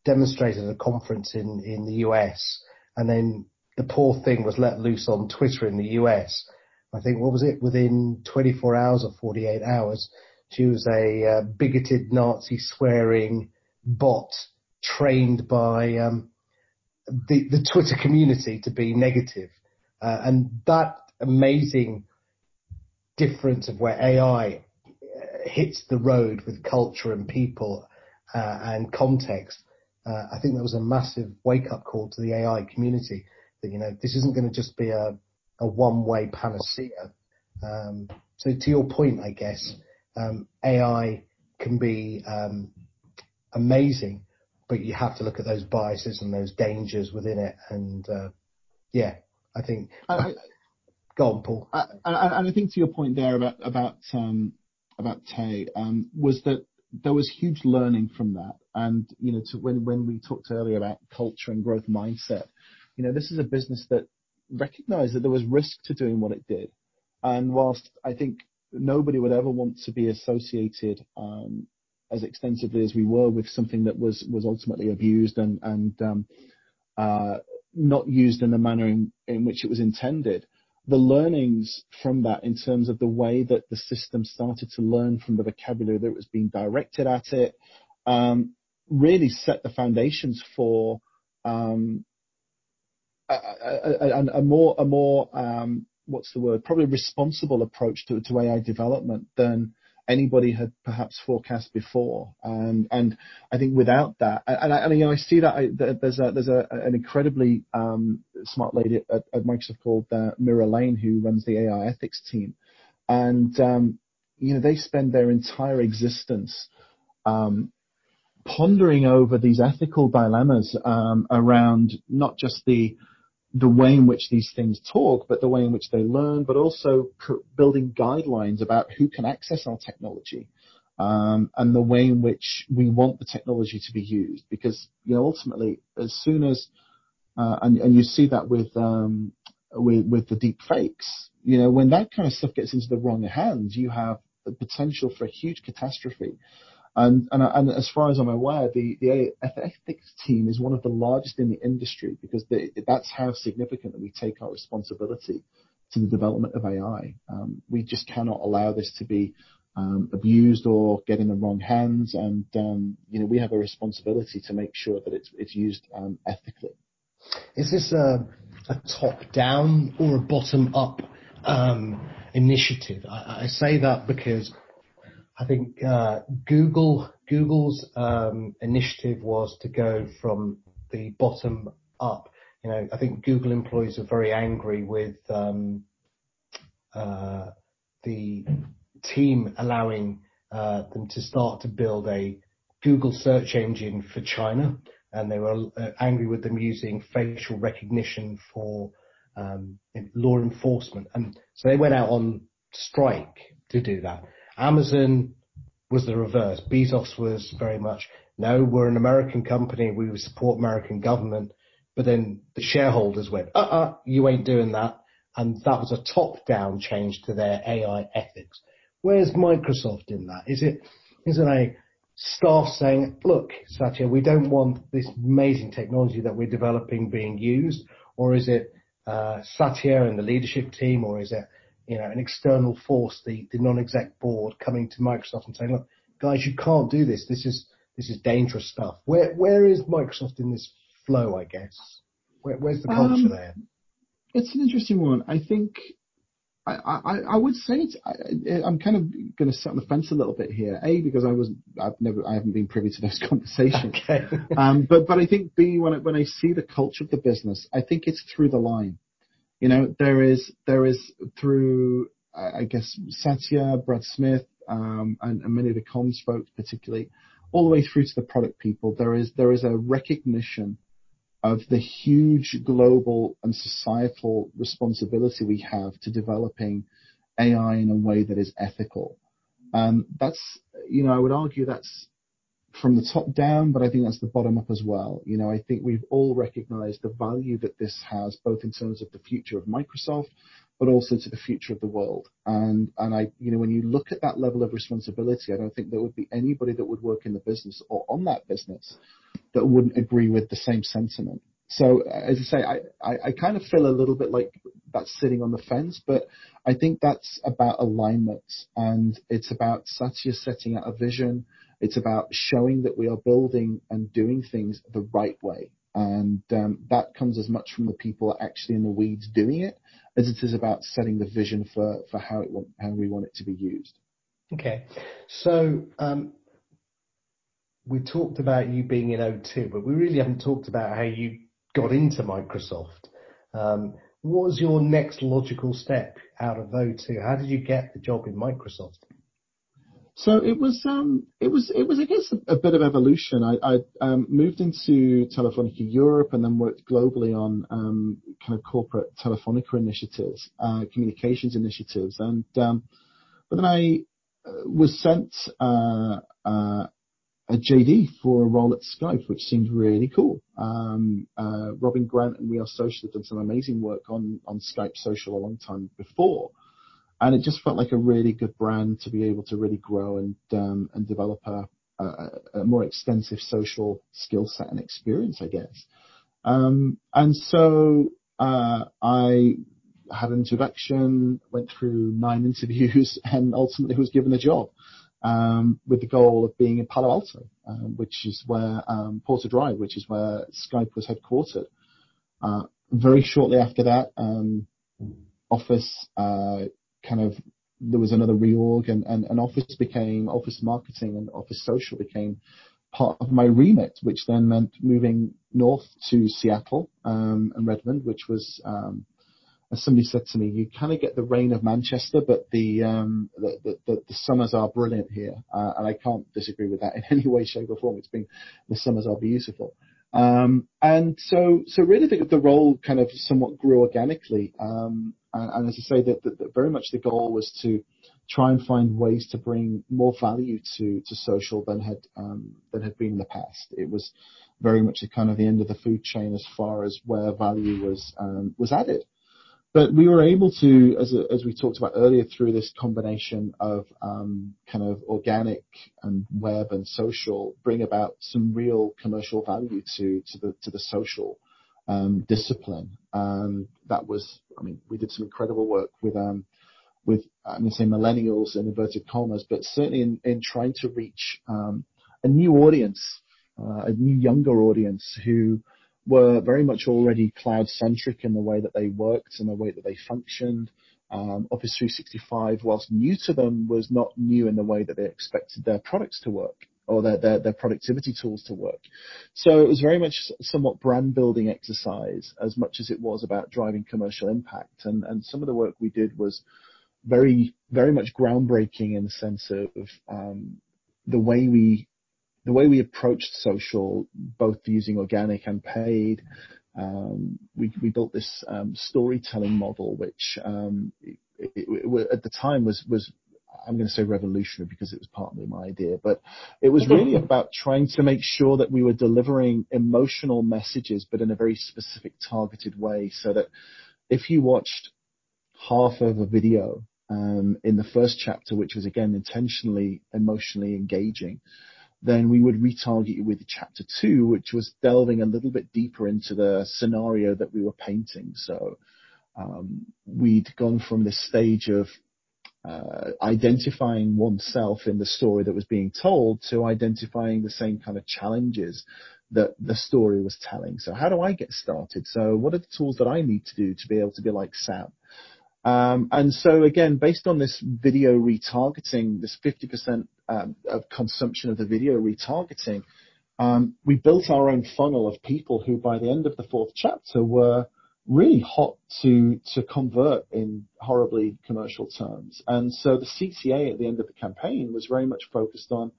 demonstrator at a conference in in the US, and then the poor thing was let loose on Twitter in the US. I think what was it within 24 hours or 48 hours, she was a uh, bigoted Nazi swearing bot trained by um, the, the Twitter community to be negative. Uh, and that amazing difference of where AI uh, hits the road with culture and people uh, and context, uh, I think that was a massive wake up call to the AI community that, you know, this isn't going to just be a, a one way panacea. Um, so to your point, I guess, AI can be um, amazing, but you have to look at those biases and those dangers within it. And uh, yeah, I think. I, go on, Paul. I, and I think to your point there about about um, about Tay um, was that there was huge learning from that. And you know, to when when we talked earlier about culture and growth mindset, you know, this is a business that recognized that there was risk to doing what it did. And whilst I think nobody would ever want to be associated um, as extensively as we were with something that was was ultimately abused and and um, uh, not used in the manner in, in which it was intended. The learnings from that, in terms of the way that the system started to learn from the vocabulary that was being directed at it, um, really set the foundations for um, a, a, a, a, more a more um, what's the word? Probably responsible approach to, to AI development than anybody had perhaps forecast before. And and I think without that, and I, you know, I see that I, there's a, there's a, an incredibly um, smart lady at, at Microsoft called uh, Mira Lane who runs the AI ethics team, and um, you know they spend their entire existence um, pondering over these ethical dilemmas um, around not just the the way in which these things talk, but the way in which they learn, but also building guidelines about who can access our technology um, and the way in which we want the technology to be used. Because you know, ultimately, as soon as uh, and, and you see that with um, with with the deep fakes, you know, when that kind of stuff gets into the wrong hands, you have the potential for a huge catastrophe. And, and, and as far as I'm aware, the, the ethics team is one of the largest in the industry because they, that's how significant that we take our responsibility to the development of AI. Um, we just cannot allow this to be um, abused or get in the wrong hands, and um, you know we have a responsibility to make sure that it's it's used um, ethically. Is this a, a top-down or a bottom-up um, initiative? I, I say that because I think uh, Google Google's um, initiative was to go from the bottom up. You know, I think Google employees are very angry with um, uh, the team allowing uh, them to start to build a Google search engine for China, and they were angry with them using facial recognition for um, law enforcement, they went out on strike to do that. Amazon was the reverse. Bezos was very much, no, we're an American company, we support American government. But then the shareholders went, uh-uh, you ain't doing that. And that was a top-down change to their AI ethics. Where's Microsoft in that? Is it, is it a staff saying, look, Satya, we don't want this amazing technology that we're developing being used? Or is it uh, Satya and the leadership team, or is it you know, an external force, the, the non-exec board coming to Microsoft and saying, look, guys, you can't do this. This is, this is dangerous stuff. Where, where is Microsoft in this flow, I guess? Where, where's the culture um, there? It's an interesting one. I think I, I, I would say it's, I, am kind of going to sit on the fence a little bit here. A because I was I've never I haven't been privy to those conversations. Okay. um, but but I think B when I, when I see the culture of the business, I think it's through the line. You know, there is there is through I guess Satya, Brad Smith, um, and, and, many of the comms folks, particularly, all the way through to the product people. There is there is a recognition of the huge global and societal responsibility we have to developing AI in a way that is ethical. Um, that's you know I would argue that's from the top down, but I think that's the bottom up as well. You know, I think we've all recognized the value that this has, both in terms of the future of Microsoft, but also to the future of the world. And and I, you know, when you look at that level of responsibility, I don't think there would be anybody that would work in the business or on that business that wouldn't agree with the same sentiment. So as I say, I, I, I kind of feel a little bit like that's sitting on the fence, but I think that's about alignment and it's about Satya setting out a vision it's about showing that we are building and doing things the right way. And um, that comes as much from the people actually in the weeds doing it as it is about setting the vision for, how we want it to be used. Okay. So um, we talked about you being in O2, but we really haven't talked about how you got into Microsoft. Um, what was your next logical step out of O2? How did you get the job in Microsoft? So it was, um, it was, it was, I guess, a, a bit of evolution. I, I um, moved into Telefonica Europe and then worked globally on um, kind of corporate Telefonica initiatives, uh, communications initiatives, and um, but then I uh, was sent uh, uh, a JD for a role at Skype, which seemed really cool. Um, uh, Robin Grant and We Are Social have done some amazing work on on Skype Social a long time before. And it just felt like a really good brand to be able to really grow and um, and develop a, more extensive social skill set and experience, I guess. Um, and so uh, I had an introduction, went through nine interviews, and ultimately was given a job um, with the goal of being in Palo Alto, which is where Porter Drive, which is where Skype was headquartered. Uh, very shortly after that, Office uh, kind of there was another reorg, and, Office became Office Marketing and Office Social became part of my remit, which then meant moving north to Seattle um, and Redmond, which was um, as somebody said to me, you kind of get the rain of Manchester, but the um, the, the, the, summers are brilliant here, uh, and I can't disagree with that in any way, shape, or form. It's been the summers are beautiful, um, and so so really the, the role kind of somewhat grew organically, um, and, as I say, that, very much the goal was to try and find ways to bring more value to to social than had um, than had been in the past. It was very much a kind of the end of the food chain as far as where value was um, was added. But we were able to, as, we talked about earlier, through this combination of um, kind of organic and web and social, bring about some real commercial value to to the to the social discipline. And that was, I mean, we did some incredible work with um, with I'm to say millennials in inverted commas, but certainly in, in trying to reach um, a new audience, uh, a new younger audience who were very much already cloud centric in the way that they worked and the way that they functioned. Um, Office 365, whilst new to them, was not new in the way that they expected their products to work or their, their, their productivity tools to work. So it was very much somewhat brand building exercise as much as it was about driving commercial impact. And, and some of the work we did was very, very much groundbreaking in the sense of um, the way we the way we approached social, both using organic and paid, um, we, we built this um, storytelling model, which um, it, it, it, at the time was was I'm going to say revolutionary because it was partly my idea, but it was really about trying to make sure that we were delivering emotional messages, but in a very specific, targeted way, so that if you watched half of a video um, in the first chapter, which was again intentionally emotionally engaging, then we would retarget you with chapter two, which was delving a little bit deeper into the scenario that we were painting. So um, we'd gone from this stage of uh, identifying oneself in the story that was being told to identifying the same kind of challenges that the story was telling. So how do I get started? So what are the tools that I need to do to be able to be like Sam? Um, and so again, based on this video retargeting, this 50% um, of consumption of the video retargeting, um, we built our own funnel of people who, by the end of the fourth chapter, were really hot to to convert in horribly commercial terms. And so the CCA at the end of the campaign was very much focused on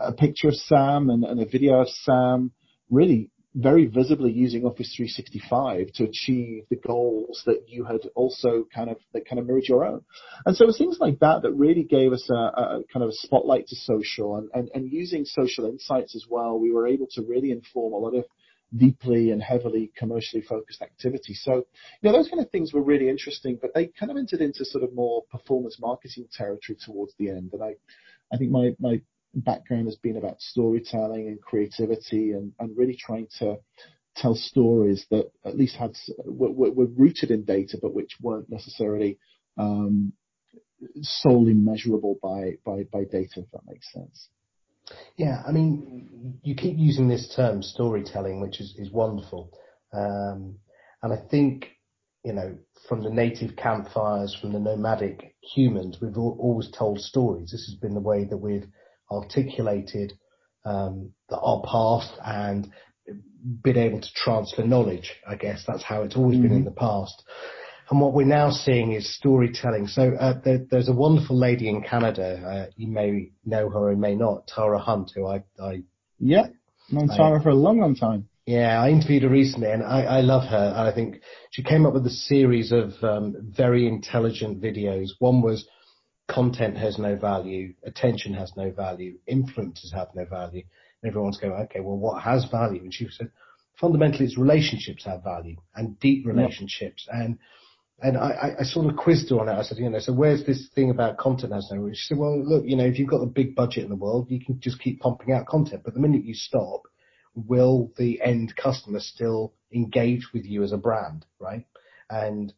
a picture of Sam and, and a video of Sam, really very visibly using Office 365 to achieve the goals that you had also kind of that kind of mirrored your own. And so it was things like that that really gave us a, a kind of a spotlight to social and, and, and using social insights as well. We were able to really inform a lot of deeply and heavily commercially focused activity. So, you know, those kind of things were really interesting, but they kind of entered into sort of more performance marketing territory towards the end. And I, I think my, my background has been about storytelling and creativity and, and really trying to tell stories that at least had were, rooted in data, but which weren't necessarily um, solely measurable by, by, by data, if that makes sense. Yeah, I mean, you keep using this term storytelling, which is, is wonderful. Um, and I think, you know, from the native campfires, from the nomadic humans, we've all, always told stories. This has been the way that we've articulated um, our past and been able to transfer knowledge. I guess that's how it's always mm-hmm. been in mm-hmm. the past. And what we're now seeing is storytelling. So uh, there, there's a wonderful lady in Canada. Uh, you may know her or may not, Tara Hunt, who I, I yeah, known Tara for a long, long time. Yeah, I interviewed her recently, and I, I love her. I think she came up with a series of um, very intelligent videos. One was content has no value, attention has no value, influences have no value. And everyone's going, okay, well, what has value? And she said, fundamentally, it's relationships have value and deep relationships. And I, I, sort of quizzed her on it. I said, you know, so where's this thing about content as no She said, well, look, you know, if you've got a big budget in the world, you can just keep pumping out content. But the minute you stop, will the end customer still engage with you as a brand, right? And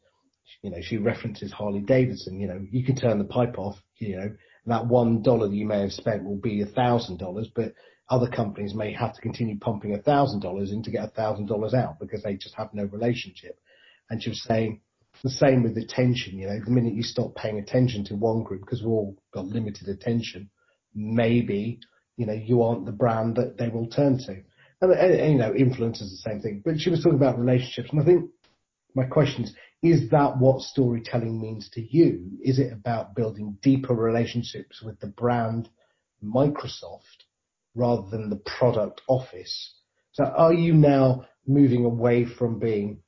you know, she references Harley Davidson. You know, you can turn the pipe off. You know, that one dollar that you may have spent will be a thousand dollars, but other companies may have to continue pumping a thousand dollars in to get a thousand dollars out because they just have no relationship. And she was saying the same with attention. You know, the minute you stop paying attention to one group because we've all got limited attention, maybe you know you aren't the brand that they will turn to. And, and, and you know, influence is the same thing. But she was talking about relationships, and I think my question is: Is that what storytelling means to you? Is it about building deeper relationships with the brand Microsoft rather than the product Office? So, are you now moving away from being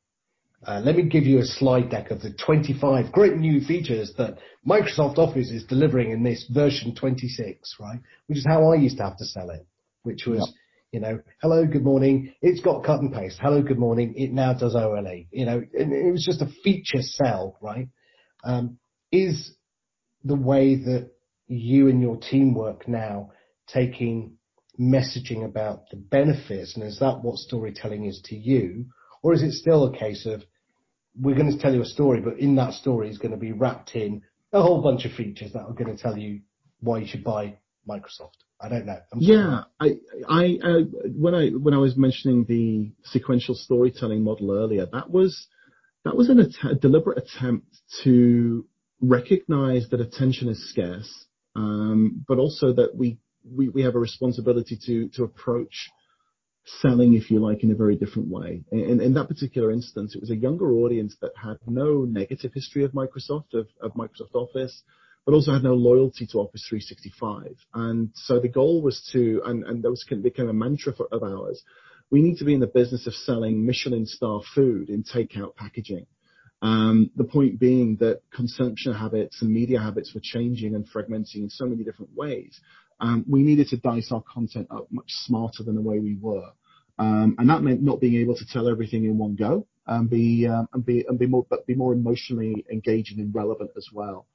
uh, let me give you a slide deck of the 25 great new features that Microsoft Office is delivering in this version 26, right? Which is how I used to have to sell it, which was, yep. you know, hello, good morning. It's got cut and paste. Hello, good morning. It now does OLE. You know, it was just a feature sell, right? Um, is the way that you and your team work now taking messaging about the benefits, and is that what storytelling is to you? Or is it still a case of we're going to tell you a story, but in that story is going to be wrapped in a whole bunch of features that are going to tell you why you should buy Microsoft. I don't know. I'm yeah, I, I, uh, when I when I was mentioning the sequential storytelling model earlier, that was that was an att- a deliberate attempt to recognize that attention is scarce, um, but also that we, we we have a responsibility to to approach selling, if you like, in a very different way. In, in that particular instance, it was a younger audience that had no negative history of Microsoft, of, of Microsoft Office, but also had no loyalty to Office 365. And so the goal was to, and, and that was became a mantra for, of ours, we need to be in the business of selling Michelin star food in takeout packaging. Um, the point being that consumption habits and media habits were changing and fragmenting in so many different ways we needed to dice our content up much smarter than the way we were. Um, and that meant not being able to tell everything in one go and be um, and be and be more but be more emotionally engaging and relevant as well.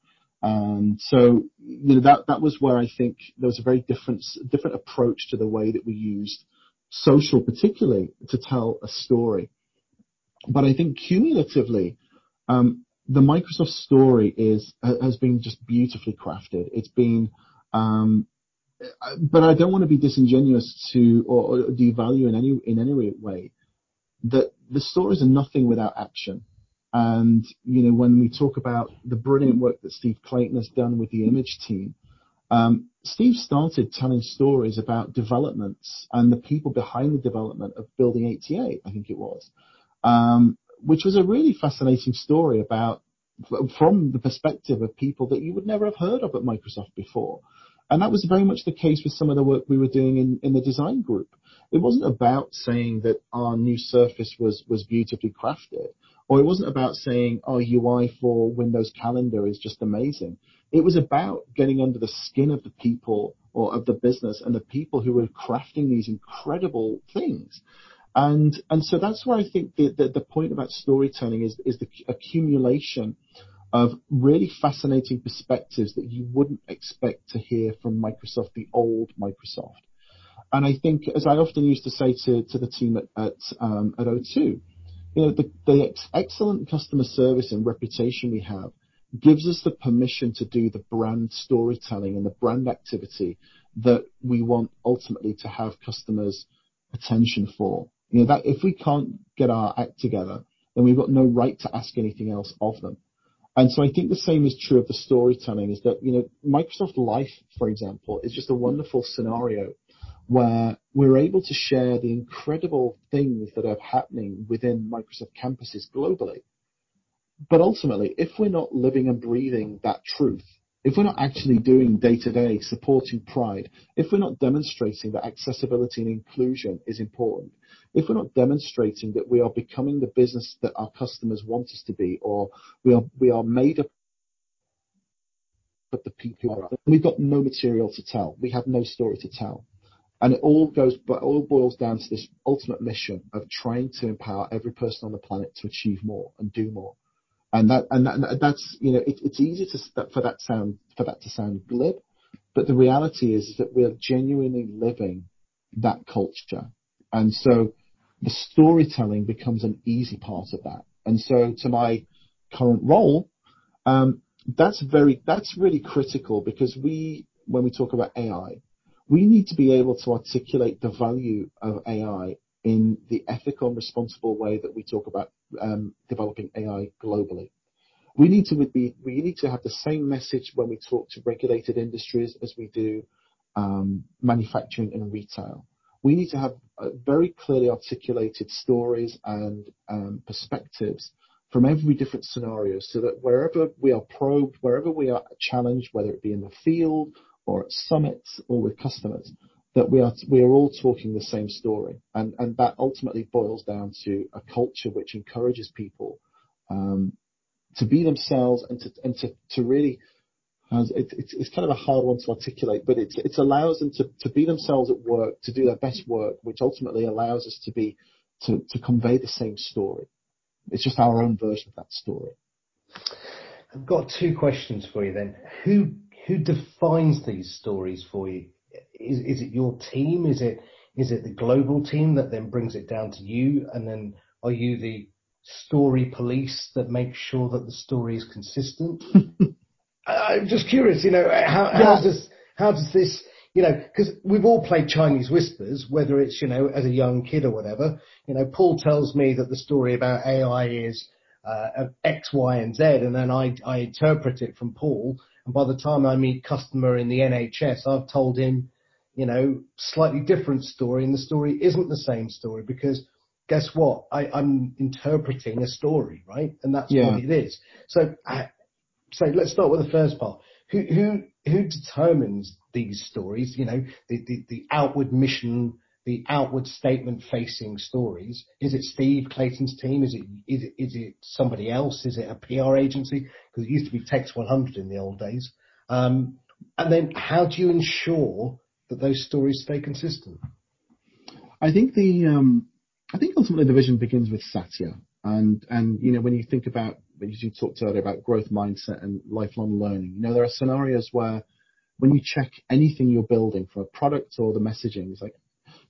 And so that that was where I think there was a very different different approach to the way that we used social, particularly to tell a story. But I think cumulatively, um, the Microsoft story is has been just beautifully crafted. It's been um, but I don't want to be disingenuous to or, or devalue in any in any way that the stories are nothing without action. And you know, when we talk about the brilliant work that Steve Clayton has done with the Image team, um, Steve started telling stories about developments and the people behind the development of Building 88, I think it was, um, which was a really fascinating story about from the perspective of people that you would never have heard of at Microsoft before. And that was very much the case with some of the work we were doing in, the design group. It wasn't about saying that our new surface was, was beautifully crafted, or it wasn't about saying our UI for Windows Calendar is just amazing. It was about getting under the skin of the people or of the business and the people who were crafting these incredible things. And, and so that's where I think the, point about storytelling is, is the accumulation of really fascinating perspectives that you wouldn't expect to hear from Microsoft, the old Microsoft. And I think, as I often used to say to, to the team at, at, um, at O2, you know, the, the ex- excellent customer service and reputation we have gives us the permission to do the brand storytelling and the brand activity that we want ultimately to have customers' attention for. You know, that if we can't get our act together, then we've got no right to ask anything else of them. And so I think the same is true of the storytelling is that, you know, Microsoft Life, for example, is just a wonderful scenario where we're able to share the incredible things that are happening within Microsoft campuses globally. But ultimately, if we're not living and breathing that truth, if we're not actually doing day to day supporting pride, if we're not demonstrating that accessibility and inclusion is important, if we're not demonstrating that we are becoming the business that our customers want us to be, or we are we are made up of the people we've got no material to tell. We have no story to tell. And it all goes, but all boils down to this ultimate mission of trying to empower every person on the planet to achieve more and do more. And that and that, that's you know it, it's easy to for that sound for that to sound glib, but the reality is, that we are genuinely living that culture, and so the storytelling becomes an easy part of that. And so to my current role, um, that's very that's really critical because we when we talk about AI, we need to be able to articulate the value of AI in the ethical and responsible way that we talk about developing AI globally. We need to have the same message when we talk to regulated industries as we do um, manufacturing and retail. We need to have very clearly articulated stories and um, perspectives from every different scenario so that wherever we are probed, wherever we are challenged, whether it be in the field or at summits or with customers, that we are all talking the same story, that ultimately boils down to a culture which encourages people um, to be themselves and to really it's, kind of a hard one to articulate, but it, allows them to, be themselves at work, to do their best work, which ultimately allows us to convey the same story. It's just our own version of that story. I've got two questions for you then. Who defines these stories for you? Is, is it your team? Is it is it the global team that then brings it down to you? And then are you the story police that makes sure that the story is consistent? I'm just curious, you know, how, how does how does this, you know, because we've all played Chinese whispers, whether it's you know as a young kid or whatever. You know, Paul tells me that the story about AI is uh, X, Y, and Z, and then I I interpret it from Paul, and by the time I meet customer in the NHS, I've told him, you know, slightly different story, and the story isn't the same story because guess what? I, I'm interpreting a story, right? And that's yeah. what it is. So, so let's start with the first part. Who who who determines these stories? You know, the the, the outward mission the outward statement facing stories? Is it Steve Clayton's team? Is it, is it, is it somebody else? Is it a PR agency? Because it used to be Text 100 in the old days. Um, and then how do you ensure that those stories stay consistent? I think the, um, I think ultimately the vision begins with Satya. And, and, you know, when you think about, when you talked earlier about growth mindset and lifelong learning, you know, there are scenarios where when you check anything you're building for a product or the messaging, it's like,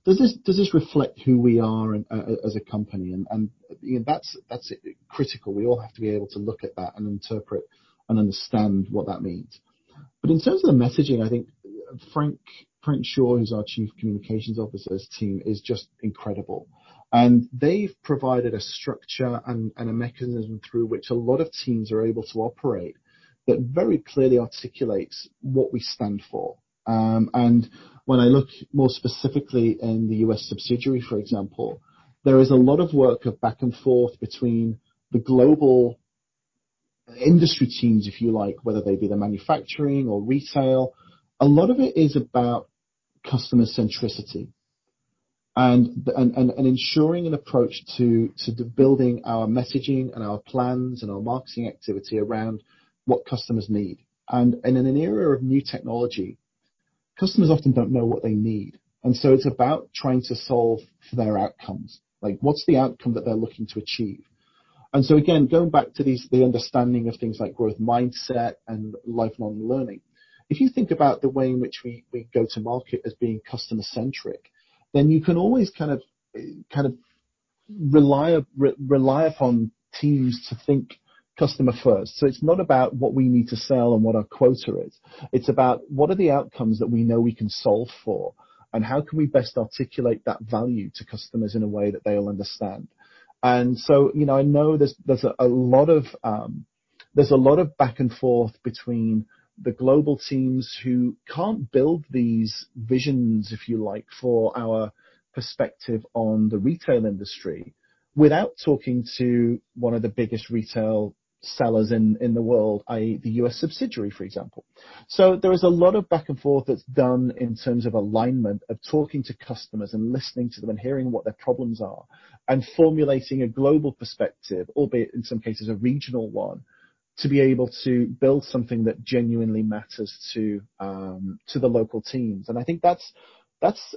does this does this reflect who we are and, uh, as a company? And, and you know, that's that's critical. We all have to be able to look at that and interpret and understand what that means. But in terms of the messaging, I think Frank Frank Shaw, who's our chief communications officer's team, is just incredible. And they've provided a structure and, a mechanism through which a lot of teams are able to operate that very clearly articulates what we stand for. Um, and when I look more specifically in the U.S. subsidiary, for example, there is a lot of work of back and forth between the global industry teams, if you like, whether they be the manufacturing or retail. A lot of it is about customer centricity and, ensuring an approach to, to building our messaging and our plans and our marketing activity around what customers need. And in an era of new technology, customers often don't know what they need. And so it's about trying to solve for their outcomes. Like what's the outcome that they're looking to achieve? And so again, going back to these, the understanding of things like growth mindset and lifelong learning. If you think about the way in which we, go to market as being customer centric, then you can always kind of, kind of rely, re, rely upon teams to think customer first. So it's not about what we need to sell and what our quota is. It's about what are the outcomes that we know we can solve for and how can we best articulate that value to customers in a way that they'll understand. And so, you know, I know there's, there's a, a lot of, um, there's a lot of back and forth between the global teams who can't build these visions, if you like, for our perspective on the retail industry without talking to one of the biggest retail sellers in, in the world, i.e. the US subsidiary, for example. So there is a lot of back and forth that's done in terms of alignment of talking to customers and listening to them and hearing what their problems are and formulating a global perspective, albeit in some cases a regional one, to be able to build something that genuinely matters to um, to the local teams. And I think that's that's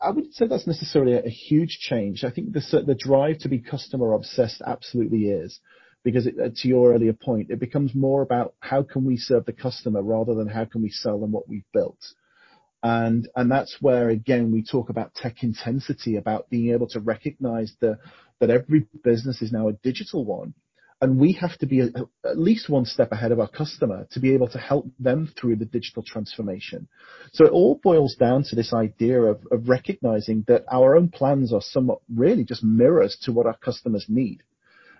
I wouldn't say that's necessarily a, huge change. I think the the drive to be customer obsessed absolutely is because it, to your earlier point, it becomes more about how can we serve the customer rather than how can we sell them what we've built. And, and that's where again we talk about tech intensity, about being able to recognize the, that every business is now a digital one. And we have to be a, at least one step ahead of our customer to be able to help them through the digital transformation. So it all boils down to this idea of, of recognizing that our own plans are somewhat really just mirrors to what our customers need.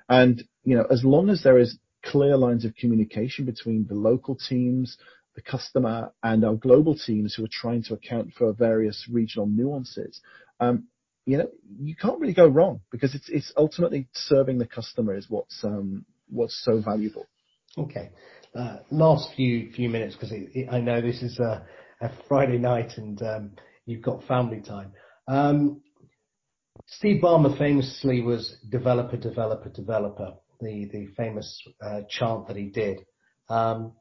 And, you know, as long as there is clear lines of communication between the local teams, the customer, and our global teams who are trying to account for various regional nuances, um, you know, you can't really go wrong because it's it's ultimately serving the customer is what's um, what's so valuable. Okay. Uh, last few few minutes because I know this is a, a Friday night and um, you've got family time. Um, Steve Ballmer famously was developer, developer, developer. The the famous uh, chant that he did. Um,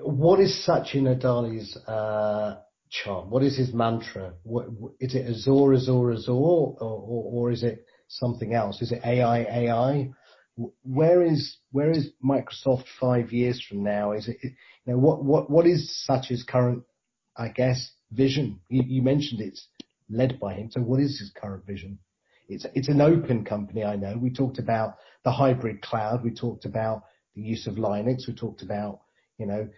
what is Satya Nadella's uh, chant? What is his mantra? What, is it Azure, Azure, Azure, or, or, or is it something else? Is it AI, AI? Where is where is Microsoft five years from now? Is it you know what what what is Satya's current, I guess, vision? You, you mentioned it's led by him. So what is his current vision? It's it's an open company. I know. We talked about the hybrid cloud. We talked about the use of Linux. We talked about you know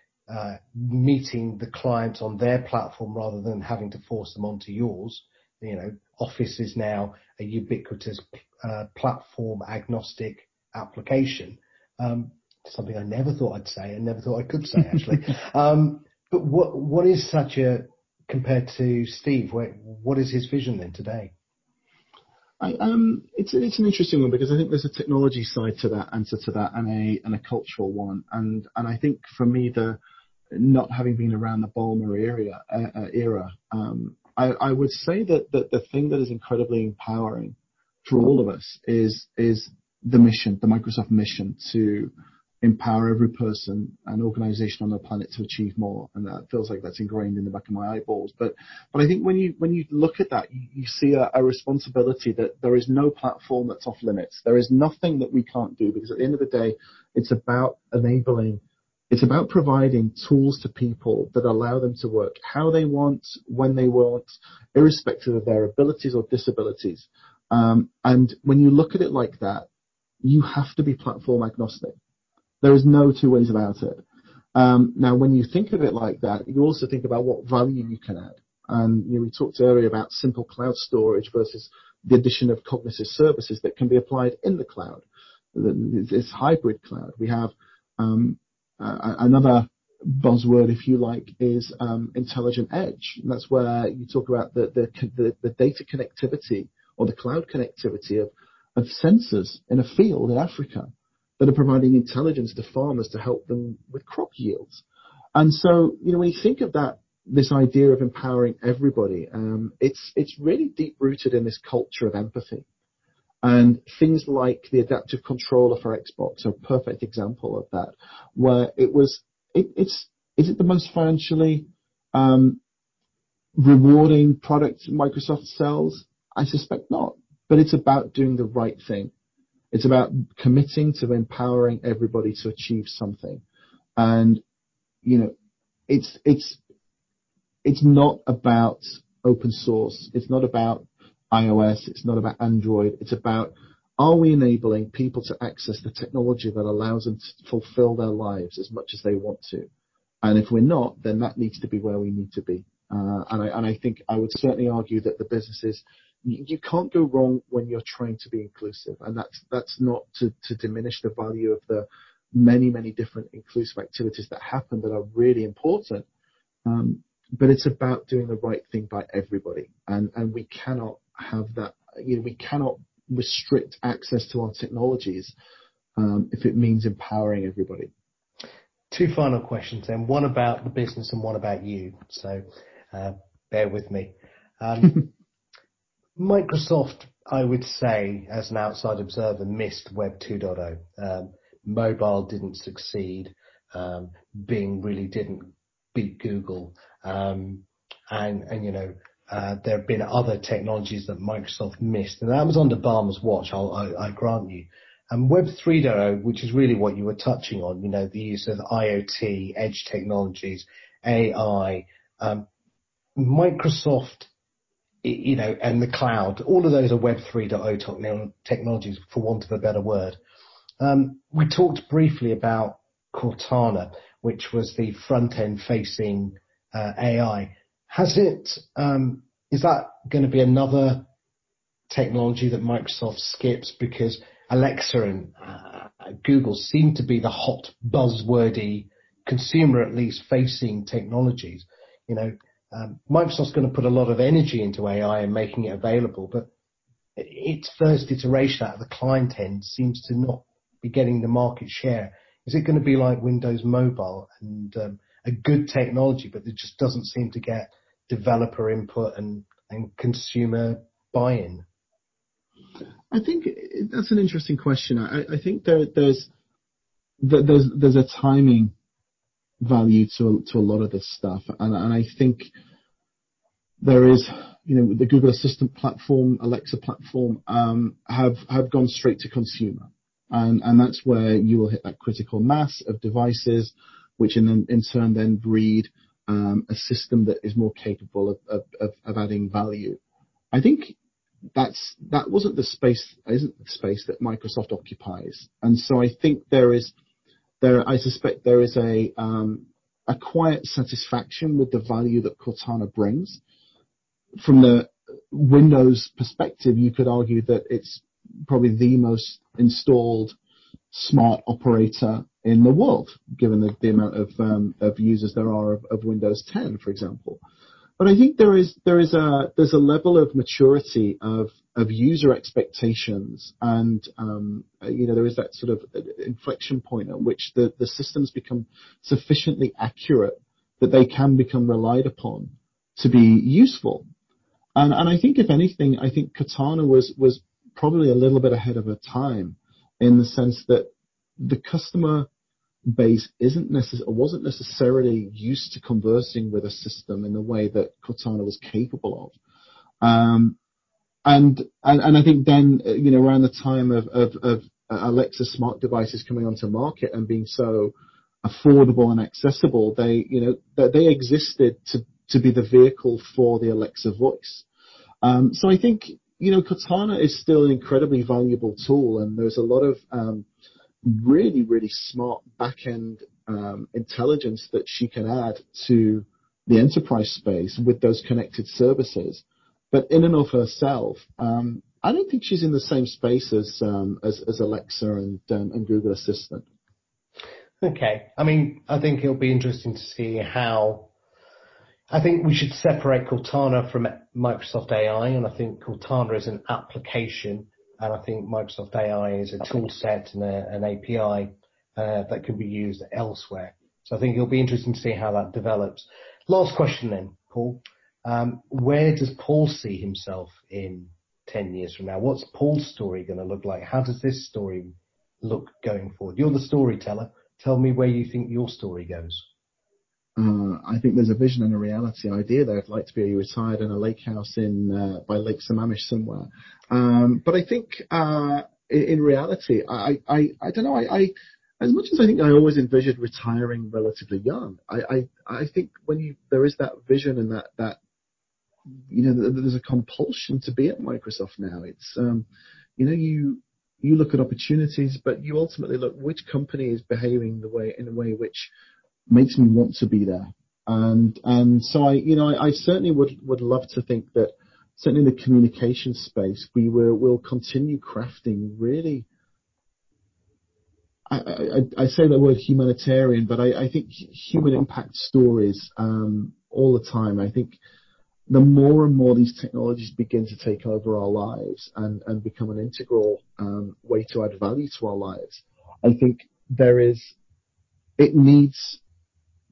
meeting the client on their platform rather than having to force them onto yours. You know, Office is now a ubiquitous uh, platform agnostic application. Um, something I never thought I'd say and never thought I could say actually. um, but what what is Satya compared to Steve? what is his vision then today? Um, it's it's an interesting one because I think there's a technology side to that answer to that and a and a cultural one and and I think for me the not having been around the area, uh, uh, era, um, I, would say that, the thing that is incredibly empowering for all of us is the mission, the Microsoft mission to empower every person and organization on the planet to achieve more. And that feels like that's ingrained in the back of my eyeballs. But I think when you look at that, you, see a responsibility that there is no platform that's off limits. There is nothing that we can't do because at the end of the day, it's about enabling it's about providing tools to people that allow them to work how they want, when they want, irrespective of their abilities or disabilities. Um, and when you look at it like that, you have to be platform agnostic. There is no two ways about it. Um, now, when you think of it like that, you also think about what value you can add. And you know, we talked earlier about simple cloud storage versus the addition of cognitive services that can be applied in the cloud. This hybrid cloud. We have um, another buzzword, if you like, is um, intelligent edge. That's where you talk about the, data connectivity or the cloud connectivity of, sensors in a field in Africa that are providing intelligence to farmers to help them with crop yields. And so, you know, when you think of that, this idea of empowering everybody, um, it's it's really deep rooted in this culture of empathy. And things like the adaptive controller for Xbox are a perfect example of that, where it was, it, it's, is it the most financially um, rewarding product Microsoft sells? I suspect not, but it's about doing the right thing. It's about committing to empowering everybody to achieve something. And, you know, it's, it's, it's not about open source. It's not about iOS. It's not about Android. It's about are we enabling people to access the technology that allows them to fulfill their lives as much as they want to? And if we're not, then that needs to be where we need to be. Uh, and, I, and I think I would certainly argue that the businesses, you, can't go wrong when you're trying to be inclusive. And that's, that's not to, to diminish the value of the many, many different inclusive activities that happen that are really important. Um, but it's about doing the right thing by everybody. And, and we cannot have that, you know, we cannot restrict access to our technologies um, if it means empowering everybody. Two final questions then, one about the business and one about you. So uh, bear with me. Um, Microsoft, I would say, as an outside observer, missed Web 2.0. Um, mobile didn't succeed. Um, Bing really didn't beat Google. Um, and, and, you know, there have been other technologies that Microsoft missed, and that was under Ballmer's watch, I grant you. And Web 3.0, which is really what you were touching on, you know, the use of IoT, edge technologies, AI, um, Microsoft, you know, and the cloud, all of those are Web 3.0 technologies, for want of a better word. Um, we talked briefly about Cortana, which was the front-end facing uh, AI. Has it? Um, is that going to be another technology that Microsoft skips because Alexa and uh, Google seem to be the hot buzzwordy consumer at least facing technologies. You know, um, Microsoft's going to put a lot of energy into AI and making it available, but its first iteration out of the client end seems to not be getting the market share. Is it going to be like Windows Mobile and um, a good technology, but it just doesn't seem to get developer input and, and consumer buy-in? I think that's an interesting question. I, I think there, there's there's there's a timing value to to a lot of this stuff, and and I think there is you know the Google Assistant platform, Alexa platform um, have have gone straight to consumer, and and that's where you will hit that critical mass of devices, which in in turn then breed a system that is more capable of, of, of, of adding value. I think that's that wasn't the space isn't the space that Microsoft occupies, and so I think there is there I suspect there is a um, a quiet satisfaction with the value that Cortana brings. From the Windows perspective, you could argue that it's probably the most installed smart operator in the world, given the, the amount of, um, of users there are of, of Windows 10, for example. But I think there is there is a there's a level of maturity of of user expectations, and um, you know there is that sort of inflection point at which the the systems become sufficiently accurate that they can become relied upon to be useful. And and I think if anything, I think Cortana was was probably a little bit ahead of her time in the sense that the customer base wasn't necessarily used to conversing with a system in the way that Cortana was capable of. Um, and, I think then you know around the time of, Alexa smart devices coming onto market and being so affordable and accessible, they you know that they existed to to be the vehicle for the Alexa voice. Um, so I think you know Cortana is still an incredibly valuable tool, and there's a lot of um, really, really smart back-end um, intelligence that she can add to the enterprise space with those connected services. But in and of herself, um, I don't think she's in the same space as um, as, as, Alexa and, um, and Google Assistant. Okay, I mean, I think it'll be interesting to see how. I think we should separate Cortana from Microsoft AI, and I think Cortana is an application and I think Microsoft AI is a tool set and an API uh, that can be used elsewhere. So I think it'll be interesting to see how that develops. Last question then, Paul. Um, where does Paul see himself in 10 years from now? What's Paul's story going to look like? How does this story look going forward? You're the storyteller. Tell me where you think your story goes. Uh, I think there's a vision and a reality idea there. I'd like to be retired in a lake house in uh, by Lake Sammamish somewhere. Um, but I think uh, in, reality, I, I, I don't know. I, I, as much as I think I always envisioned retiring relatively young, I, I, I think when you there is that vision and that that you know there's a compulsion to be at Microsoft now. It's um, you know you you look at opportunities, but you ultimately look which company is behaving the way in a way which makes me want to be there. And and so I, you know, I, I certainly would would love to think that certainly in the communication space, we will will continue crafting really. I, I, I say the word humanitarian, but I, I think human impact stories um, all the time. I think the more and more these technologies begin to take over our lives and, and become an integral um, way to add value to our lives, I think there is, it needs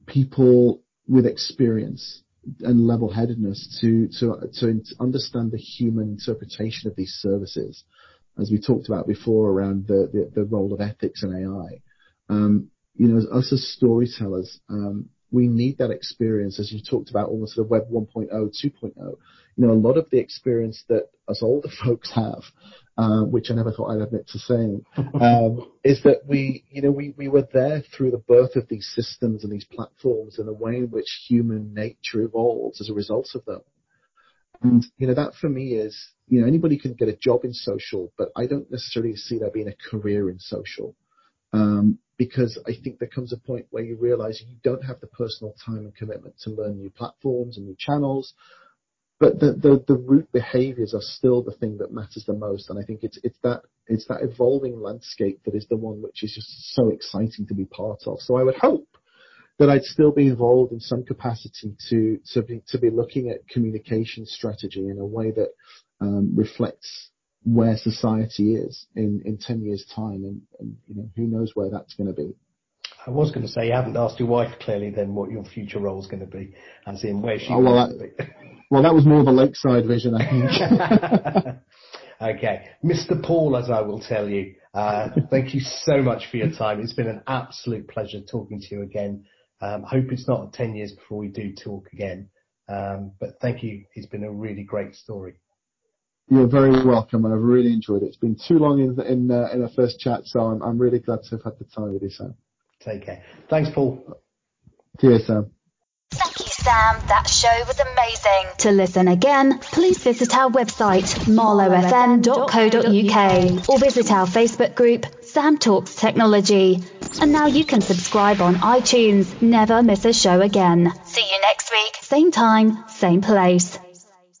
people with experience and level-headedness to, to, to understand the human interpretation of these services, as we talked about before around the, the, the role of ethics and AI. Um, you know, as us as storytellers, um, we need that experience, as you talked about, almost the Web 1.0, 2.0. You know, a lot of the experience that us older folks have uh, which I never thought I'd admit to saying, um, is that we, you know, we, we were there through the birth of these systems and these platforms and the way in which human nature evolves as a result of them. And, you know, that for me is, you know, anybody can get a job in social, but I don't necessarily see there being a career in social. Um, because I think there comes a point where you realize you don't have the personal time and commitment to learn new platforms and new channels. But the, the, the root behaviors are still the thing that matters the most. And I think it's, it's that, it's that evolving landscape that is the one which is just so exciting to be part of. So I would hope that I'd still be involved in some capacity to, to be, to be looking at communication strategy in a way that um, reflects where society is in, in 10 years time and, and you know who knows where that's going to be I was going to say you haven't asked your wife clearly then what your future role is going to be as in where she oh, well, that, be. well that was more of a lakeside vision I think. Okay. Mr Paul as I will tell you uh, thank you so much for your time. It's been an absolute pleasure talking to you again. Um, hope it's not 10 years before we do talk again. Um, but thank you. It's been a really great story. You're very welcome, and I've really enjoyed it. It's been too long in in, uh, in our first chat, so I'm, I'm really glad to have had the time with you, Sam. Take care. Thanks, Paul. Cheers, Sam. Thank you, Sam. That show was amazing. To listen again, please visit our website, marlowfm.co.uk, or visit our Facebook group, Sam Talks Technology. And now you can subscribe on iTunes. Never miss a show again. See you next week. Same time, same place.